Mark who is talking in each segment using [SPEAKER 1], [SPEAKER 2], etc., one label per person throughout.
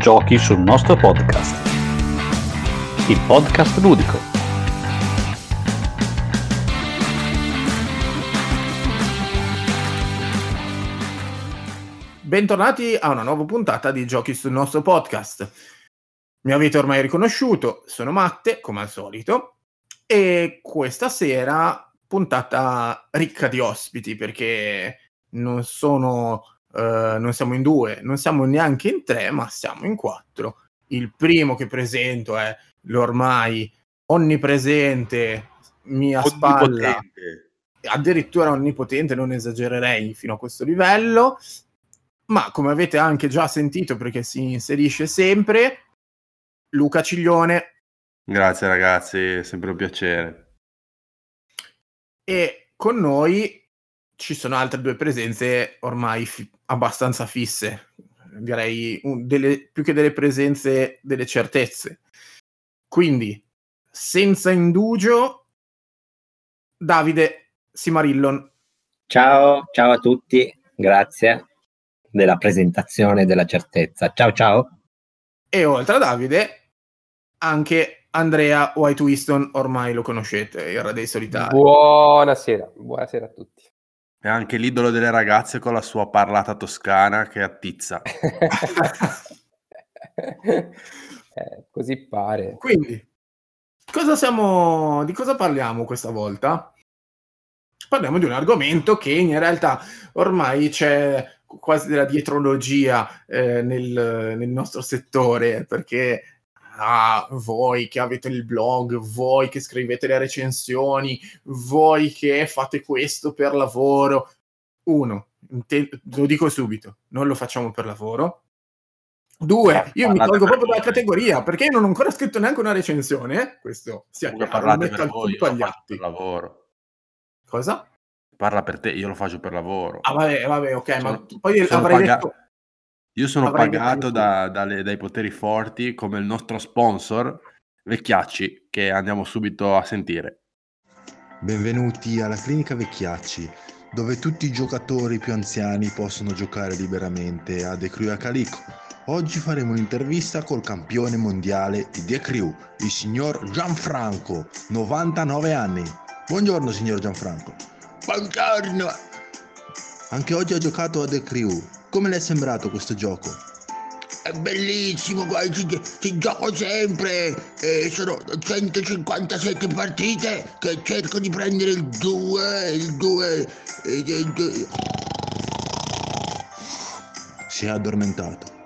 [SPEAKER 1] Giochi sul nostro podcast. Il podcast ludico.
[SPEAKER 2] Bentornati a una nuova puntata di Giochi sul nostro podcast. Mi avete ormai riconosciuto, sono Matte, come al solito, e questa sera puntata ricca di ospiti perché non sono Uh, non siamo in due, non siamo neanche in tre, ma siamo in quattro. Il primo che presento è l'ormai onnipresente mia spalla, addirittura onnipotente, non esagererei fino a questo livello, ma come avete anche già sentito perché si inserisce sempre, Luca Ciglione.
[SPEAKER 3] Grazie ragazzi, è sempre un piacere.
[SPEAKER 2] E con noi ci sono altre due presenze ormai fi- abbastanza fisse, direi un, delle, più che delle presenze, delle certezze. Quindi, senza indugio, Davide Simarillon.
[SPEAKER 4] Ciao, ciao a tutti, grazie della presentazione della certezza. Ciao ciao.
[SPEAKER 2] E oltre a Davide, anche Andrea White Winston, ormai lo conoscete, il Re dei Solitari.
[SPEAKER 5] Buonasera, buonasera a tutti.
[SPEAKER 3] È anche l'idolo delle ragazze con la sua parlata toscana che attizza.
[SPEAKER 5] eh, così pare.
[SPEAKER 2] Quindi, cosa siamo, di cosa parliamo questa volta? Parliamo di un argomento che in realtà ormai c'è quasi della dietrologia eh, nel, nel nostro settore, perché ah, voi che avete il blog, voi che scrivete le recensioni, voi che fate questo per lavoro. Uno, te- lo dico subito, non lo facciamo per lavoro. Due, io mi tolgo proprio dalla categoria perché io non ho ancora scritto neanche una recensione. Eh? Questo sia
[SPEAKER 3] chiaro, parlate per voi, io agli atti. Per lavoro.
[SPEAKER 2] Cosa?
[SPEAKER 3] Parla per te, io lo faccio per lavoro.
[SPEAKER 2] Ah, vabbè, vabbè, ok, sono, ma poi avrei paga- detto
[SPEAKER 3] io sono Avrei pagato da, dalle, dai poteri forti come il nostro sponsor, Vecchiacci, che andiamo subito a sentire.
[SPEAKER 6] Benvenuti alla clinica Vecchiacci, dove tutti i giocatori più anziani possono giocare liberamente a The Crew a Calico. Oggi faremo un'intervista col campione mondiale di The Crew, il signor Gianfranco, 99 anni. Buongiorno signor Gianfranco.
[SPEAKER 7] Buongiorno.
[SPEAKER 6] Anche oggi ha giocato a The Crew, come le è sembrato questo gioco?
[SPEAKER 7] È bellissimo, ci, ci gioco sempre. Eh, sono 157 partite che cerco di prendere il 2, il 2, il 2.
[SPEAKER 6] Si è addormentato.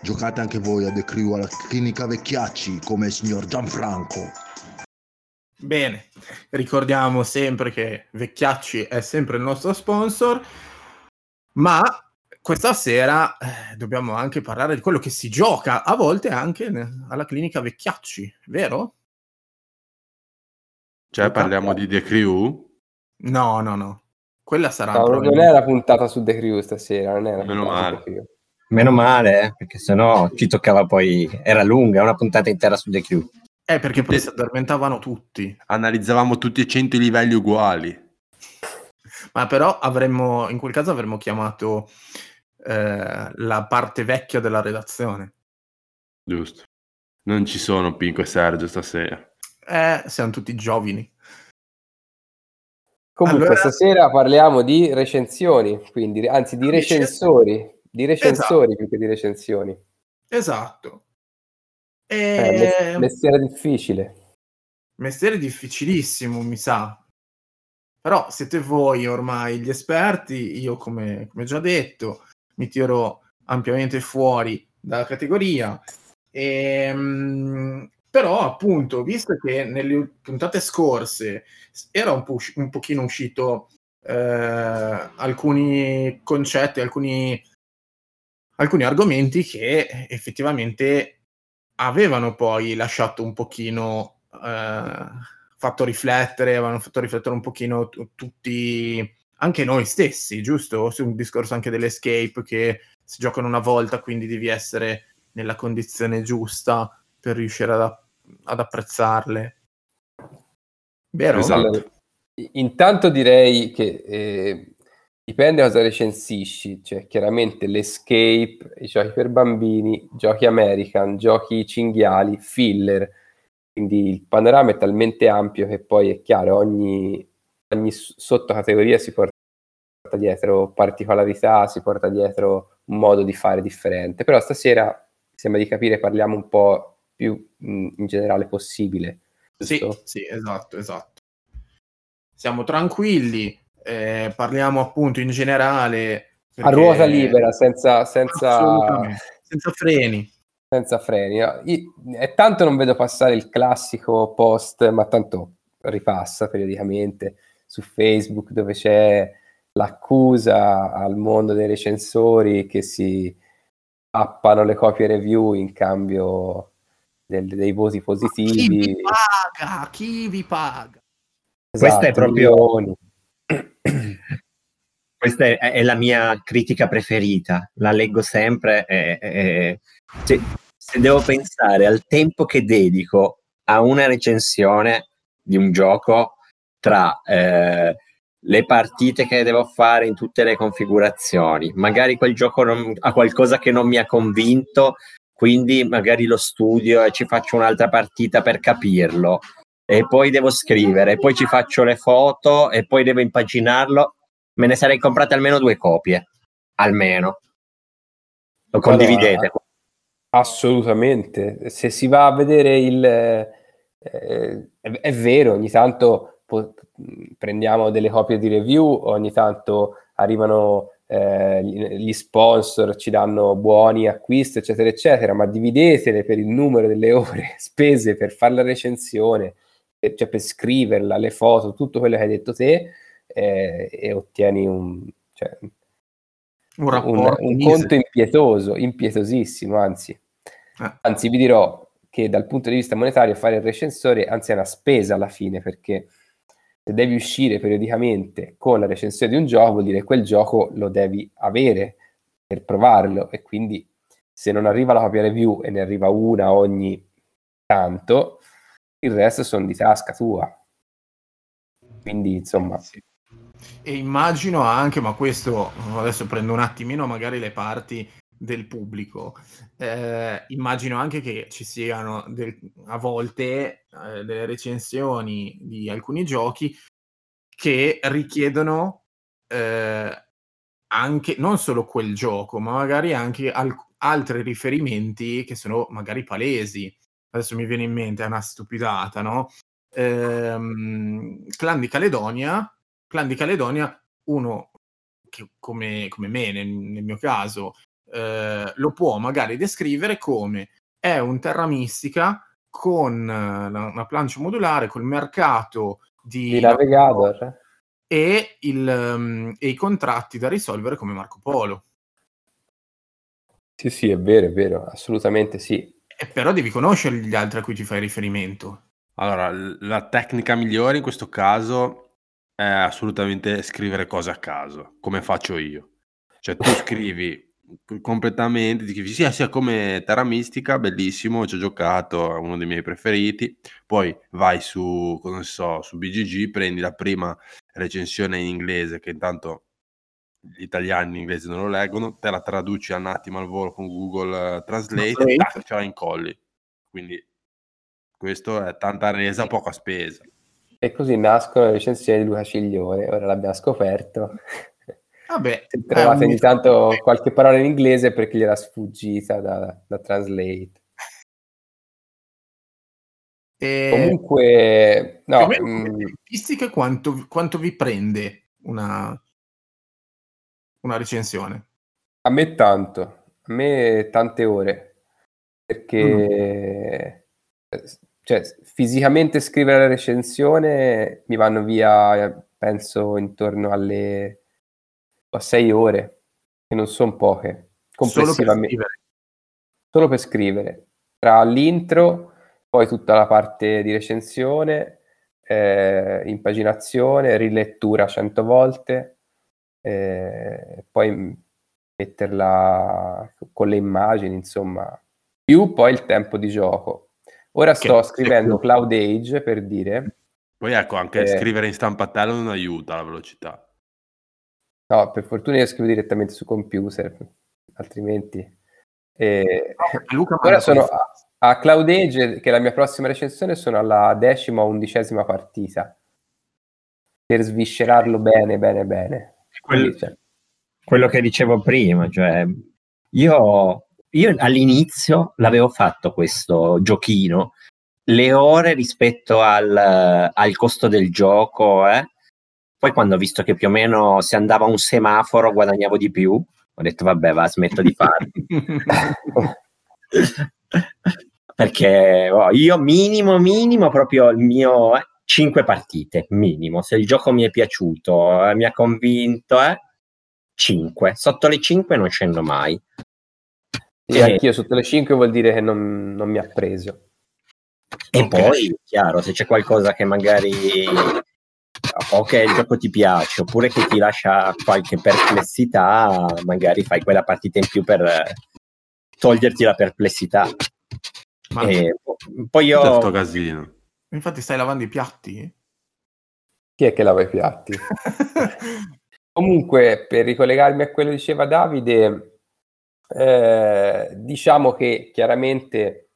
[SPEAKER 6] Giocate anche voi a The Crew alla clinica Vecchiacci come il signor Gianfranco.
[SPEAKER 2] Bene, ricordiamo sempre che Vecchiacci è sempre il nostro sponsor, ma questa sera eh, dobbiamo anche parlare di quello che si gioca, a volte anche ne- alla clinica Vecchiacci, vero?
[SPEAKER 3] Cioè parliamo di The Crew?
[SPEAKER 2] No, no, no. Quella sarà...
[SPEAKER 5] No, non è la puntata su The Crew stasera, non è la
[SPEAKER 3] Meno male.
[SPEAKER 4] Meno male, eh, perché sennò ci toccava poi... Era lunga, una puntata intera su The Crew.
[SPEAKER 2] Eh, perché poi si addormentavano tutti.
[SPEAKER 3] Analizzavamo tutti e cento i livelli uguali.
[SPEAKER 2] Ma però avremmo, in quel caso avremmo chiamato eh, la parte vecchia della redazione.
[SPEAKER 3] Giusto. Non ci sono Pinco e Sergio stasera.
[SPEAKER 2] Eh, siamo tutti giovani.
[SPEAKER 5] Comunque, allora... stasera parliamo di recensioni, quindi, anzi di recensori, di recensori esatto. più che di recensioni.
[SPEAKER 2] Esatto.
[SPEAKER 5] E... Eh, mestiere difficile.
[SPEAKER 2] Mestiere difficilissimo, mi sa. Però siete voi ormai gli esperti, io come, come già detto, mi tiro ampiamente fuori dalla categoria. E, ehm, però appunto, visto che nelle puntate scorse era un, po', un pochino uscito eh, alcuni concetti, alcuni, alcuni argomenti che effettivamente avevano poi lasciato un pochino eh, fatto riflettere, avevano fatto riflettere un pochino t- tutti anche noi stessi, giusto? Su un discorso anche dell'escape che si giocano una volta, quindi devi essere nella condizione giusta per riuscire ad, ad apprezzarle.
[SPEAKER 5] Vero? Esatto. Allora, intanto direi che eh, Dipende cosa recensisci, cioè chiaramente l'escape, i giochi per bambini, giochi American, giochi cinghiali, filler, quindi il panorama è talmente ampio che poi è chiaro, ogni, ogni sottocategoria si porta dietro particolarità, si porta dietro un modo di fare differente, però stasera sembra di capire parliamo un po' più in, in generale possibile.
[SPEAKER 2] Giusto? Sì, sì, esatto, esatto. Siamo tranquilli, eh, parliamo appunto in generale
[SPEAKER 5] a ruota libera, senza, senza...
[SPEAKER 2] senza freni.
[SPEAKER 5] Senza freni. Io, è tanto non vedo passare il classico post, ma tanto ripassa periodicamente su Facebook dove c'è l'accusa al mondo dei recensori che si appano le copie review in cambio del, dei voti positivi. Chi
[SPEAKER 2] vi paga? Chi vi paga?
[SPEAKER 4] Esatto, Questa è proprio... Milioni Questa è, è, la mia critica preferita, la leggo sempre. E, e, se, se devo pensare al tempo che dedico a una recensione di un gioco tra eh, le partite che devo fare in tutte le configurazioni, magari quel gioco non, ha qualcosa che non mi ha convinto, quindi magari lo studio e ci faccio un'altra partita per capirlo e poi devo scrivere, poi ci faccio le foto e poi devo impaginarlo. Me ne sarei comprate almeno due copie, almeno. Lo condividete? Allora,
[SPEAKER 5] assolutamente. Se si va a vedere il... Eh, è, è, vero, ogni tanto po- prendiamo delle copie di review, ogni tanto arrivano eh, gli sponsor, ci danno buoni acquisti, eccetera, eccetera, ma dividetele per il numero delle ore spese per fare la recensione cioè per scriverla, le foto, tutto quello che hai detto te eh, e ottieni un, cioè, un, un, un conto impietoso, impietosissimo, anzi. Eh. Anzi, vi dirò che dal punto di vista monetario fare il recensore, anzi è una spesa alla fine, perché se devi uscire periodicamente con la recensione di un gioco, vuol dire che quel gioco lo devi avere per provarlo e quindi se non arriva la copia review e ne arriva una ogni tanto, il resto sono di tasca tua. Quindi, insomma. Sì.
[SPEAKER 2] E immagino anche, ma questo adesso prendo un attimino magari le parti del pubblico. Eh, immagino anche che ci siano del, a volte eh, delle recensioni di alcuni giochi che richiedono eh, anche non solo quel gioco, ma magari anche al- altri riferimenti che sono magari palesi adesso mi viene in mente, è una stupidata, no? Ehm, Clan di Caledonia, Clan di Caledonia, uno che come, come me, nel, nel, mio caso, eh, lo può magari descrivere come è un terra mistica con una, una plancia modulare, col mercato di,
[SPEAKER 5] di Navigator
[SPEAKER 2] e, il, um, e i contratti da risolvere come Marco Polo.
[SPEAKER 5] Sì, sì, è vero, è vero, assolutamente sì.
[SPEAKER 2] Eh, però devi conoscere gli altri a cui ti fai riferimento.
[SPEAKER 3] Allora, la tecnica migliore in questo caso è assolutamente scrivere cose a caso, come faccio io. Cioè tu scrivi completamente, sia, sia come Terra Mistica, bellissimo, ci ho giocato, è uno dei miei preferiti, poi vai su, non so, su BGG, prendi la prima recensione in inglese che intanto gli italiani in inglese non lo leggono, te la traduci un attimo al volo con Google Translate e tac, ce la incolli. Quindi questo è tanta resa, poca spesa.
[SPEAKER 5] E così nascono le recensioni di Luca Ciglione, ora l'abbiamo scoperto.
[SPEAKER 2] Vabbè,
[SPEAKER 5] Se trovate ogni tanto qualche parola in inglese perché gliela sfuggita da, da Translate. E... Comunque, no, mh...
[SPEAKER 2] Mm, quanto, quanto vi prende una, una recensione?
[SPEAKER 5] A me tanto, a me tante ore, perché mm. cioè, fisicamente scrivere la recensione mi vanno via, penso, intorno alle a sei ore, che non sono poche, complessivamente. Solo per, Solo per scrivere. Tra l'intro, poi tutta la parte di recensione, eh, impaginazione, rilettura cento volte, eh, poi metterla con le immagini, insomma, più poi il tempo di gioco. Ora che sto scrivendo Cloud Age per dire.
[SPEAKER 3] Poi ecco, anche eh, scrivere in stampatello non aiuta la velocità.
[SPEAKER 5] No, per fortuna io scrivo direttamente su computer, altrimenti... Eh,
[SPEAKER 2] Luca
[SPEAKER 5] ora sono a, a Cloud Age, che è la mia prossima recensione, sono alla decima o undicesima partita. Per sviscerarlo bene, bene, bene.
[SPEAKER 4] Quello,
[SPEAKER 5] Quindi, cioè,
[SPEAKER 4] quello che dicevo prima, cioè io, io all'inizio l'avevo fatto questo giochino, le ore rispetto al, al costo del gioco, eh. Poi quando ho visto che più o meno se andava un semaforo guadagnavo di più, ho detto vabbè va, smetto di farlo. Perché oh, io minimo, minimo proprio il mio eh, 5 partite, minimo. Se il gioco mi è piaciuto, eh, mi ha convinto, eh, 5. Sotto le 5 non scendo mai.
[SPEAKER 5] sì,
[SPEAKER 4] Eh,
[SPEAKER 5] anch'io sotto le 5 vuol dire che non, non mi ha preso.
[SPEAKER 4] E
[SPEAKER 2] Ok.
[SPEAKER 4] poi, chiaro, se c'è qualcosa che magari o che il gioco ti piace, oppure che ti lascia qualche perplessità, magari fai quella partita in più per eh, toglierti la perplessità.
[SPEAKER 2] Ma
[SPEAKER 4] E poi io
[SPEAKER 3] Questo casino.
[SPEAKER 2] infatti stai lavando i piatti?
[SPEAKER 5] Chi è che lava i piatti? Comunque, per ricollegarmi a quello che diceva Davide, eh, diciamo che chiaramente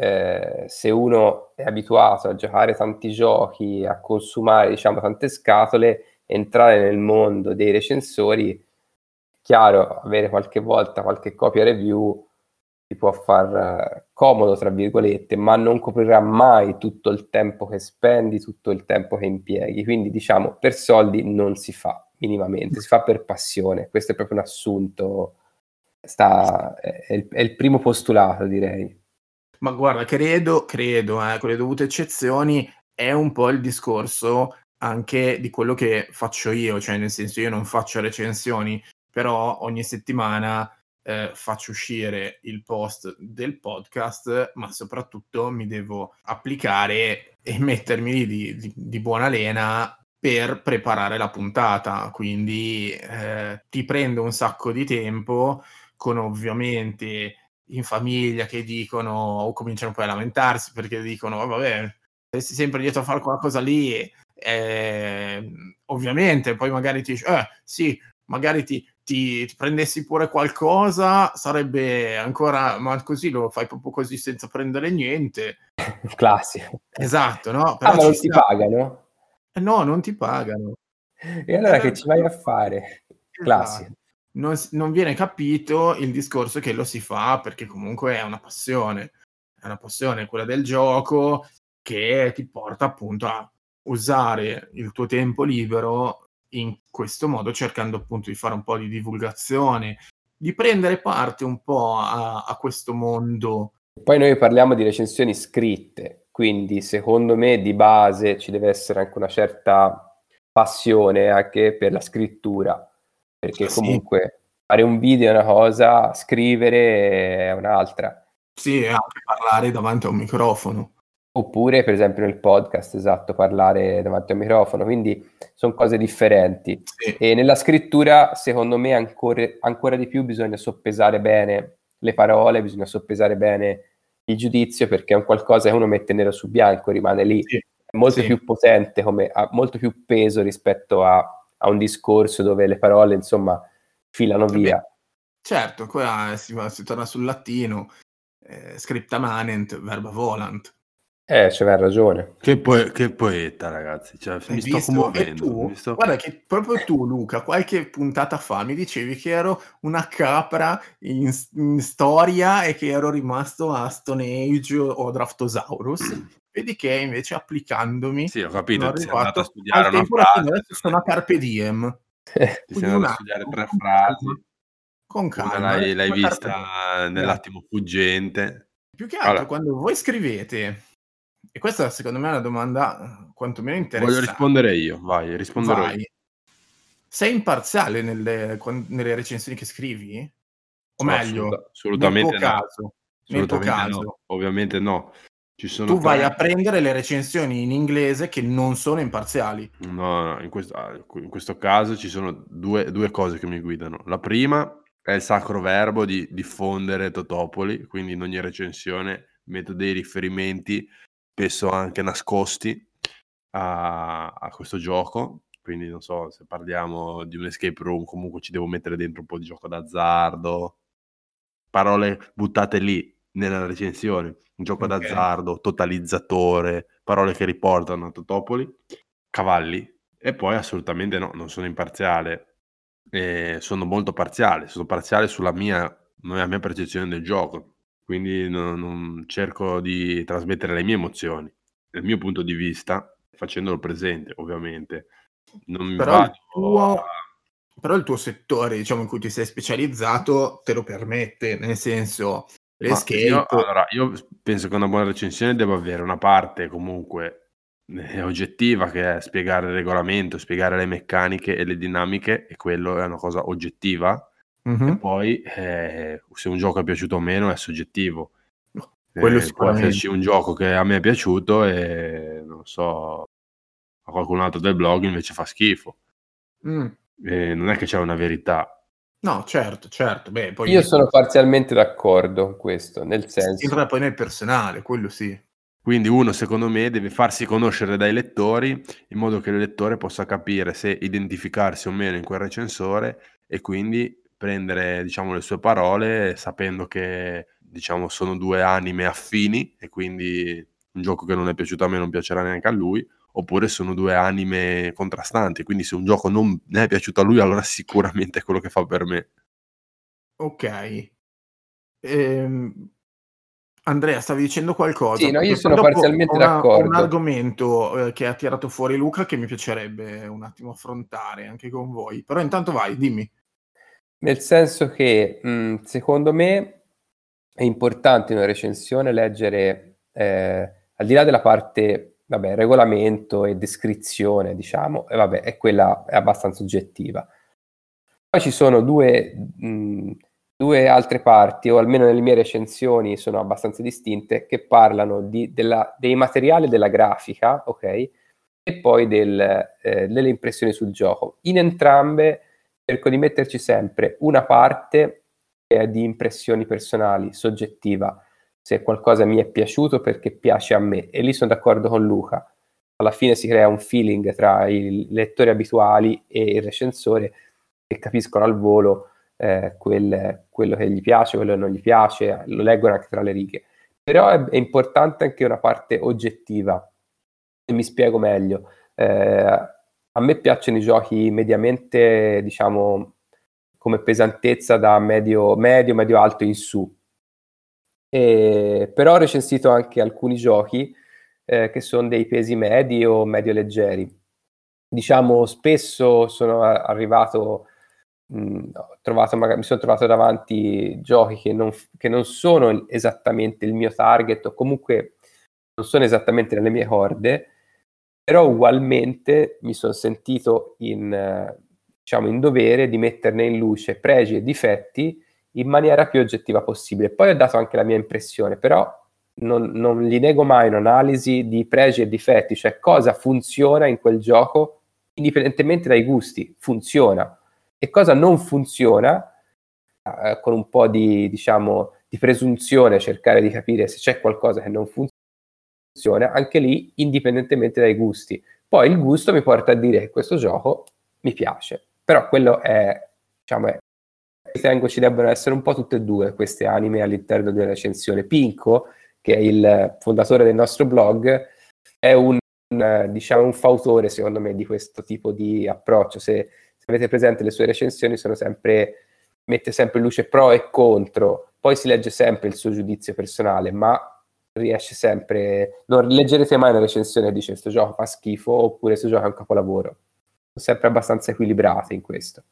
[SPEAKER 5] eh, se uno è abituato a giocare tanti giochi, a consumare diciamo tante scatole, entrare nel mondo dei recensori, chiaro, avere qualche volta qualche copia review ti può far eh, comodo, tra virgolette, ma non coprirà mai tutto il tempo che spendi, tutto il tempo che impieghi. Quindi, diciamo, per soldi non si fa minimamente, si fa per passione. Questo è proprio un assunto, sta, è, il, è il primo postulato, direi.
[SPEAKER 2] Ma guarda, credo, credo, eh, con le dovute eccezioni, è un po' il discorso anche di quello che faccio io, cioè nel senso io non faccio recensioni, però ogni settimana eh, faccio uscire il post del podcast, ma soprattutto mi devo applicare e mettermi lì di, di- di buona lena per preparare la puntata. Quindi eh, ti prendo un sacco di tempo con ovviamente in famiglia che dicono o cominciano poi a lamentarsi perché dicono "Oh, vabbè sei sempre dietro a fare quella cosa lì eh, ovviamente poi magari ti dici eh sì magari ti, ti- ti prendessi pure qualcosa sarebbe ancora ma così lo fai proprio così senza prendere niente
[SPEAKER 5] Classico.
[SPEAKER 2] esatto no
[SPEAKER 5] Ah,
[SPEAKER 2] Però
[SPEAKER 5] ma non
[SPEAKER 2] ci
[SPEAKER 5] ti
[SPEAKER 2] sta.
[SPEAKER 5] pagano?
[SPEAKER 2] Eh, no non ti pagano
[SPEAKER 5] E allora che ci vai a fare? Classico.
[SPEAKER 2] Non, non viene capito il discorso che lo si fa perché comunque è una passione, è una passione quella del gioco che ti porta appunto a usare il tuo tempo libero in questo modo cercando appunto di fare un po' di divulgazione, di prendere parte un po' a, a questo mondo.
[SPEAKER 5] Poi noi parliamo di recensioni scritte, quindi secondo me di base ci deve essere anche una certa passione anche per la scrittura, perché
[SPEAKER 2] Sì.
[SPEAKER 5] comunque fare un video è una cosa, scrivere è un'altra.
[SPEAKER 2] Sì, e anche parlare davanti a un microfono.
[SPEAKER 5] Oppure, per esempio, nel podcast, esatto, parlare davanti a un microfono, quindi sono cose differenti.
[SPEAKER 2] Sì.
[SPEAKER 5] E nella scrittura, secondo me, ancora, ancora di più bisogna soppesare bene le parole, bisogna soppesare bene il giudizio, perché è un qualcosa che uno mette nero su bianco, rimane lì.
[SPEAKER 2] Sì.
[SPEAKER 5] È molto più potente, come, ha molto più peso rispetto a, a un discorso dove le parole, insomma, filano via.
[SPEAKER 2] Certo, qua si, va- si torna sul latino, eh, scripta manent, verba volant.
[SPEAKER 5] Eh, c'aveva ragione.
[SPEAKER 3] Che, poe- che poeta, ragazzi. Cioè,
[SPEAKER 2] Hai
[SPEAKER 3] mi sto
[SPEAKER 2] visto? E
[SPEAKER 3] commuovendo.
[SPEAKER 2] tu,
[SPEAKER 3] mi sto-
[SPEAKER 2] guarda che proprio tu, Luca, qualche puntata fa mi dicevi che ero una capra in, in storia e che ero rimasto a Stone Age o Draftosaurus. Vedi che invece applicandomi
[SPEAKER 3] Sì, ho capito.
[SPEAKER 2] sono arrivato
[SPEAKER 3] a studiare
[SPEAKER 2] al tempo latino,
[SPEAKER 3] frase.
[SPEAKER 2] adesso sono a Carpe Diem.
[SPEAKER 3] Ti sei andato a studiare tre
[SPEAKER 2] con
[SPEAKER 3] frasi.
[SPEAKER 2] calma, Con
[SPEAKER 3] Una
[SPEAKER 2] calma.
[SPEAKER 3] l'hai, l'hai vista
[SPEAKER 2] Diem.
[SPEAKER 3] nell'attimo fuggente.
[SPEAKER 2] Più che altro
[SPEAKER 3] Allora.
[SPEAKER 2] quando voi scrivete, e questa secondo me è una domanda eh, quantomeno interessante.
[SPEAKER 3] Voglio rispondere io. Vai, risponderò
[SPEAKER 2] Vai.
[SPEAKER 3] io.
[SPEAKER 2] Sei imparziale nelle, nelle recensioni che scrivi? O
[SPEAKER 3] No,
[SPEAKER 2] meglio,
[SPEAKER 3] assoluta- assolutamente
[SPEAKER 2] nel tuo
[SPEAKER 3] no.
[SPEAKER 2] caso, nel tuo
[SPEAKER 3] Assolutamente
[SPEAKER 2] caso
[SPEAKER 3] no. Ovviamente no.
[SPEAKER 2] Tu vai
[SPEAKER 3] tre-
[SPEAKER 2] a prendere le recensioni in inglese che non sono imparziali.
[SPEAKER 3] No, no, in questo, ah, in questo caso ci sono due, due cose che mi guidano. La prima è il sacro verbo di diffondere Totopoli, quindi in ogni recensione metto dei riferimenti, spesso anche nascosti, a, a questo gioco. quindi non so se parliamo di un escape room, comunque ci devo mettere dentro un po' di gioco d'azzardo, parole buttate lì nella recensione, un gioco
[SPEAKER 2] Ok.
[SPEAKER 3] d'azzardo, totalizzatore, parole che riportano a Totopoli, cavalli, e poi assolutamente no, non sono imparziale, eh, sono molto parziale, sono parziale sulla mia, mia percezione del gioco, quindi non, non cerco di trasmettere le mie emozioni, dal mio punto di vista, facendolo presente ovviamente. Non mi
[SPEAKER 2] Però il tuo-
[SPEAKER 3] a-
[SPEAKER 2] Però il tuo settore, diciamo, in cui ti sei specializzato, te lo permette, nel senso, L'escape...
[SPEAKER 3] io, allora, io penso che una buona recensione debba avere una parte comunque eh, oggettiva che è spiegare il regolamento, spiegare le meccaniche e le dinamiche e quello è una cosa oggettiva
[SPEAKER 2] Mhm.
[SPEAKER 3] e poi eh, se un gioco è piaciuto o meno è soggettivo.
[SPEAKER 2] Quello
[SPEAKER 3] Eh, può esserci un gioco che a me è piaciuto e non so, a qualcun altro del blog invece fa schifo.
[SPEAKER 2] Mm.
[SPEAKER 3] E non è che c'è una verità.
[SPEAKER 2] No, certo, certo. Beh, poi
[SPEAKER 5] Io sono parzialmente d'accordo con questo, nel senso...
[SPEAKER 2] entra poi nel personale, quello sì.
[SPEAKER 3] Quindi uno, secondo me, deve farsi conoscere dai lettori in modo che il lettore possa capire se identificarsi o meno in quel recensore e quindi prendere, diciamo, le sue parole sapendo che, diciamo, sono due anime affini e quindi un gioco che non è piaciuto a me non piacerà neanche a lui, oppure sono due anime contrastanti, quindi se un gioco non è piaciuto a lui, allora sicuramente è quello che fa per me.
[SPEAKER 2] Ok. Ehm, Andrea, stavi dicendo qualcosa?
[SPEAKER 5] Sì, no, io sono parzialmente
[SPEAKER 2] una- Ho un
[SPEAKER 5] d'accordo.
[SPEAKER 2] argomento eh, che ha tirato fuori Luca che mi piacerebbe un attimo affrontare anche con voi. Però intanto vai, dimmi.
[SPEAKER 5] Nel senso che mh, secondo me è importante in una recensione leggere, eh, al di là della parte, vabbè, regolamento e descrizione, diciamo, e vabbè, è quella è abbastanza oggettiva. Poi ci sono due, mh, due altre parti, o almeno nelle mie recensioni sono abbastanza distinte, che parlano di- della- dei materiali della grafica, ok? E poi del, eh, delle impressioni sul gioco. In entrambe cerco di metterci sempre una parte che è di impressioni personali, soggettiva, se qualcosa mi è piaciuto perché piace a me, e lì sono d'accordo con Luca. Alla fine si crea un feeling tra i lettori abituali e il recensore che capiscono al volo eh, quel- quello che gli piace, quello che non gli piace, lo leggono anche tra le righe. Però è, è importante anche una parte oggettiva, e mi spiego meglio. Eh, a me piacciono i giochi mediamente, diciamo, come pesantezza da medio, medio, medio alto in su. E, però ho recensito anche alcuni giochi eh, che sono dei pesi medi o medio leggeri. Diciamo, spesso sono arrivato, mh, trovato magari, mi sono trovato davanti giochi che non, che non sono esattamente il mio target o comunque non sono esattamente nelle mie corde, però ugualmente mi sono sentito in, eh, diciamo, in dovere di metterne in luce pregi e difetti in maniera più oggettiva possibile. Poi ho dato anche la mia impressione, però non, non gli nego mai un'analisi di pregi e difetti, cioè cosa funziona in quel gioco indipendentemente dai gusti, funziona. E cosa non funziona, eh, con un po' di, diciamo, di presunzione, cercare di capire se c'è qualcosa che non funziona, anche lì indipendentemente dai gusti. Poi il gusto mi porta a dire che questo gioco mi piace, però quello è, diciamo, è, ritengo ci debbano essere un po' tutte e due queste anime all'interno della recensione. Pinco, che è il fondatore del nostro blog, è un, un, diciamo, un fautore, secondo me, di questo tipo di approccio. Se, se avete presente le sue recensioni, sempre, mette sempre in luce pro e contro, poi si legge sempre il suo giudizio personale, ma riesce sempre, non leggerete mai una recensione che dice questo gioco fa schifo oppure questo gioco è un capolavoro. Sono sempre abbastanza equilibrate in questo.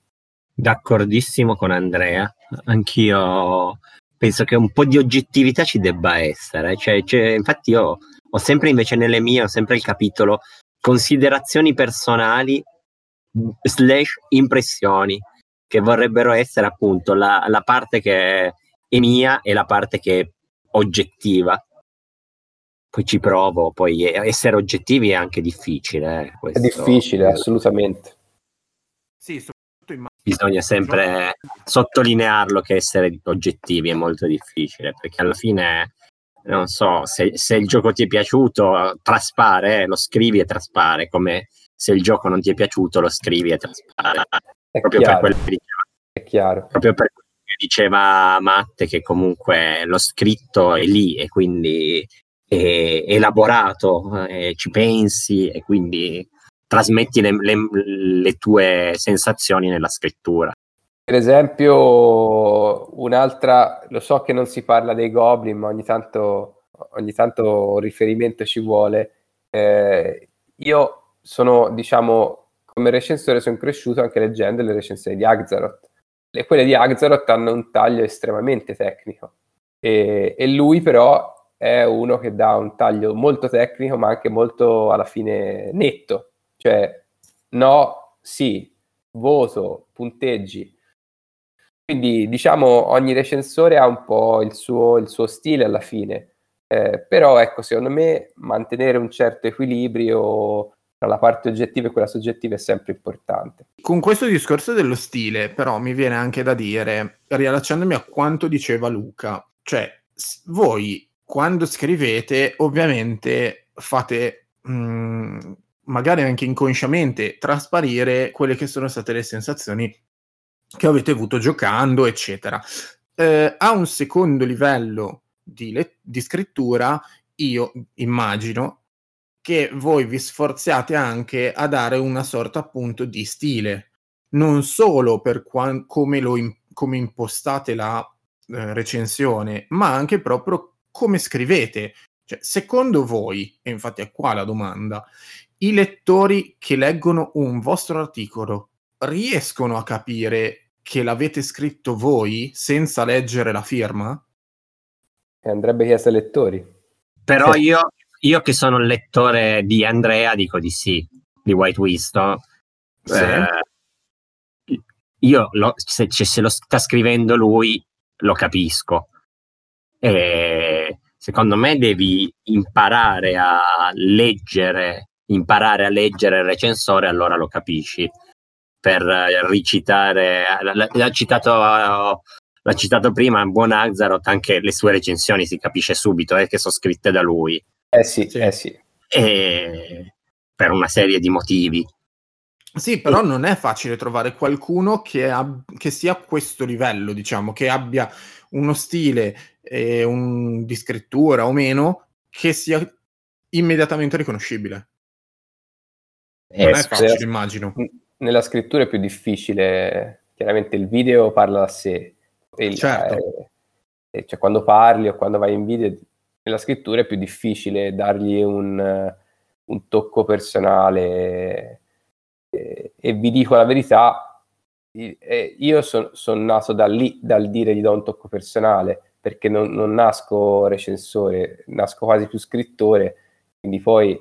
[SPEAKER 4] D'accordissimo con Andrea, anch'io penso che un po' di oggettività ci debba essere. Cioè, cioè, infatti, io ho sempre invece nelle mie, ho sempre il capitolo considerazioni personali slash impressioni, che vorrebbero essere appunto la, la parte che è mia e la parte che è oggettiva. Poi ci provo, poi essere oggettivi è anche difficile. eh,
[SPEAKER 5] È difficile, assolutamente.
[SPEAKER 2] Sì,
[SPEAKER 4] bisogna sempre sottolinearlo che essere oggettivi è molto difficile perché alla fine non so se, se il gioco ti è piaciuto traspare lo scrivi e traspare come se il gioco non ti è piaciuto lo scrivi e traspari.
[SPEAKER 5] È
[SPEAKER 4] Proprio
[SPEAKER 5] chiaro,
[SPEAKER 4] per quello che diceva
[SPEAKER 5] è chiaro.
[SPEAKER 4] proprio per quello che diceva Matte che comunque lo scritto è lì e quindi è elaborato, eh, ci pensi e quindi trasmetti le, le- le tue sensazioni nella scrittura.
[SPEAKER 5] Per esempio, un'altra, lo so che non si parla dei goblin, ma ogni tanto, ogni tanto riferimento ci vuole. Eh, io sono, diciamo, come recensore sono cresciuto anche leggendo le recensioni di Axaroth. E quelle di Axaroth hanno un taglio estremamente tecnico. E, e lui però è uno che dà un taglio molto tecnico, ma anche molto alla fine netto. Cioè, no, sì, voto, punteggi. Quindi diciamo ogni recensore ha un po' il suo, il suo stile alla fine, Eh, però ecco secondo me mantenere un certo equilibrio tra la parte oggettiva e quella soggettiva è sempre importante.
[SPEAKER 2] Con questo discorso dello stile, però, mi viene anche da dire, riallacciandomi a quanto diceva Luca, cioè, voi quando scrivete, ovviamente fate, mh, magari anche inconsciamente, trasparire quelle che sono state le sensazioni che avete avuto giocando, eccetera. Eh, a un secondo livello di, le- di scrittura, io immagino che voi vi sforziate anche a dare una sorta appunto di stile, non solo per quan- come, lo im- come impostate la eh, recensione, ma anche proprio come scrivete. Cioè, secondo voi, e infatti è qua la domanda, i lettori che leggono un vostro articolo riescono a capire che l'avete scritto voi senza leggere la firma?
[SPEAKER 5] E andrebbe chiesto ai lettori.
[SPEAKER 4] Però
[SPEAKER 5] Sì.
[SPEAKER 4] io, io che sono il lettore di Andrea dico di sì, di White Wisdom.
[SPEAKER 2] Sì.
[SPEAKER 4] Eh, io lo- se, se- se lo sta scrivendo lui lo capisco. E secondo me devi imparare a leggere, imparare a leggere il recensore, allora lo capisci. Per eh, ricitare, l'ha, citato, l'ha citato prima, buon Axaroth, anche le sue recensioni si capisce subito eh, che sono scritte da lui
[SPEAKER 5] Eh sì,
[SPEAKER 2] Sì.
[SPEAKER 5] eh sì.
[SPEAKER 4] e per una serie di motivi.
[SPEAKER 2] Sì, però non è facile trovare qualcuno che, ab- che sia a questo livello, diciamo, che abbia uno stile e un- di scrittura o meno che sia immediatamente riconoscibile. Non è
[SPEAKER 4] Eh,
[SPEAKER 2] facile,
[SPEAKER 5] sì.
[SPEAKER 2] immagino.
[SPEAKER 5] Nella scrittura è più difficile, chiaramente il video parla da sé. Il-
[SPEAKER 2] Certo.
[SPEAKER 5] eh, e cioè quando parli o quando vai in video, nella scrittura è più difficile dargli un, eh, un tocco personale. E, e vi dico la verità, eh, io sono nato da lì, dal dire gli do un tocco personale, perché non, non nasco recensore, nasco quasi più scrittore, quindi poi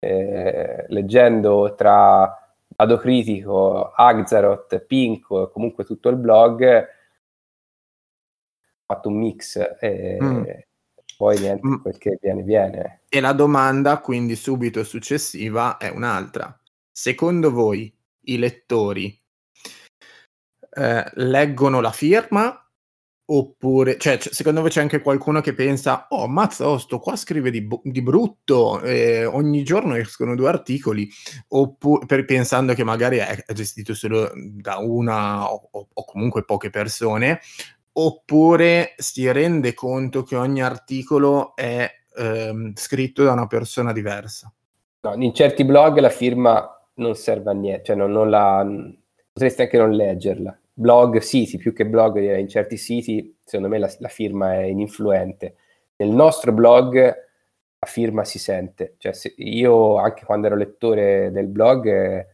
[SPEAKER 5] eh, leggendo tra Vado Critico, Axaroth, Pinko e comunque tutto il blog, ho fatto un mix e
[SPEAKER 2] Mm.
[SPEAKER 5] poi niente,
[SPEAKER 2] Mm.
[SPEAKER 5] quel che viene viene.
[SPEAKER 2] E la domanda, quindi subito successiva, è un'altra. Secondo voi i lettori eh, leggono la firma? Oppure, cioè, secondo voi c'è anche qualcuno che pensa, oh, mazza, oh, sto qua scrive di, di brutto, eh, ogni giorno escono due articoli, oppure per- pensando che magari è, gestito solo da una o, o- comunque poche persone, oppure si rende conto che ogni articolo è ehm, scritto da una persona diversa.
[SPEAKER 5] No, in certi blog la firma non serve a niente, cioè non, non la, potreste anche non leggerla. Blog, siti, più che blog, direi, in certi siti, secondo me la, la firma è ininfluente. Nel nostro blog la firma si sente. Cioè, se- io, anche quando ero lettore del blog, eh,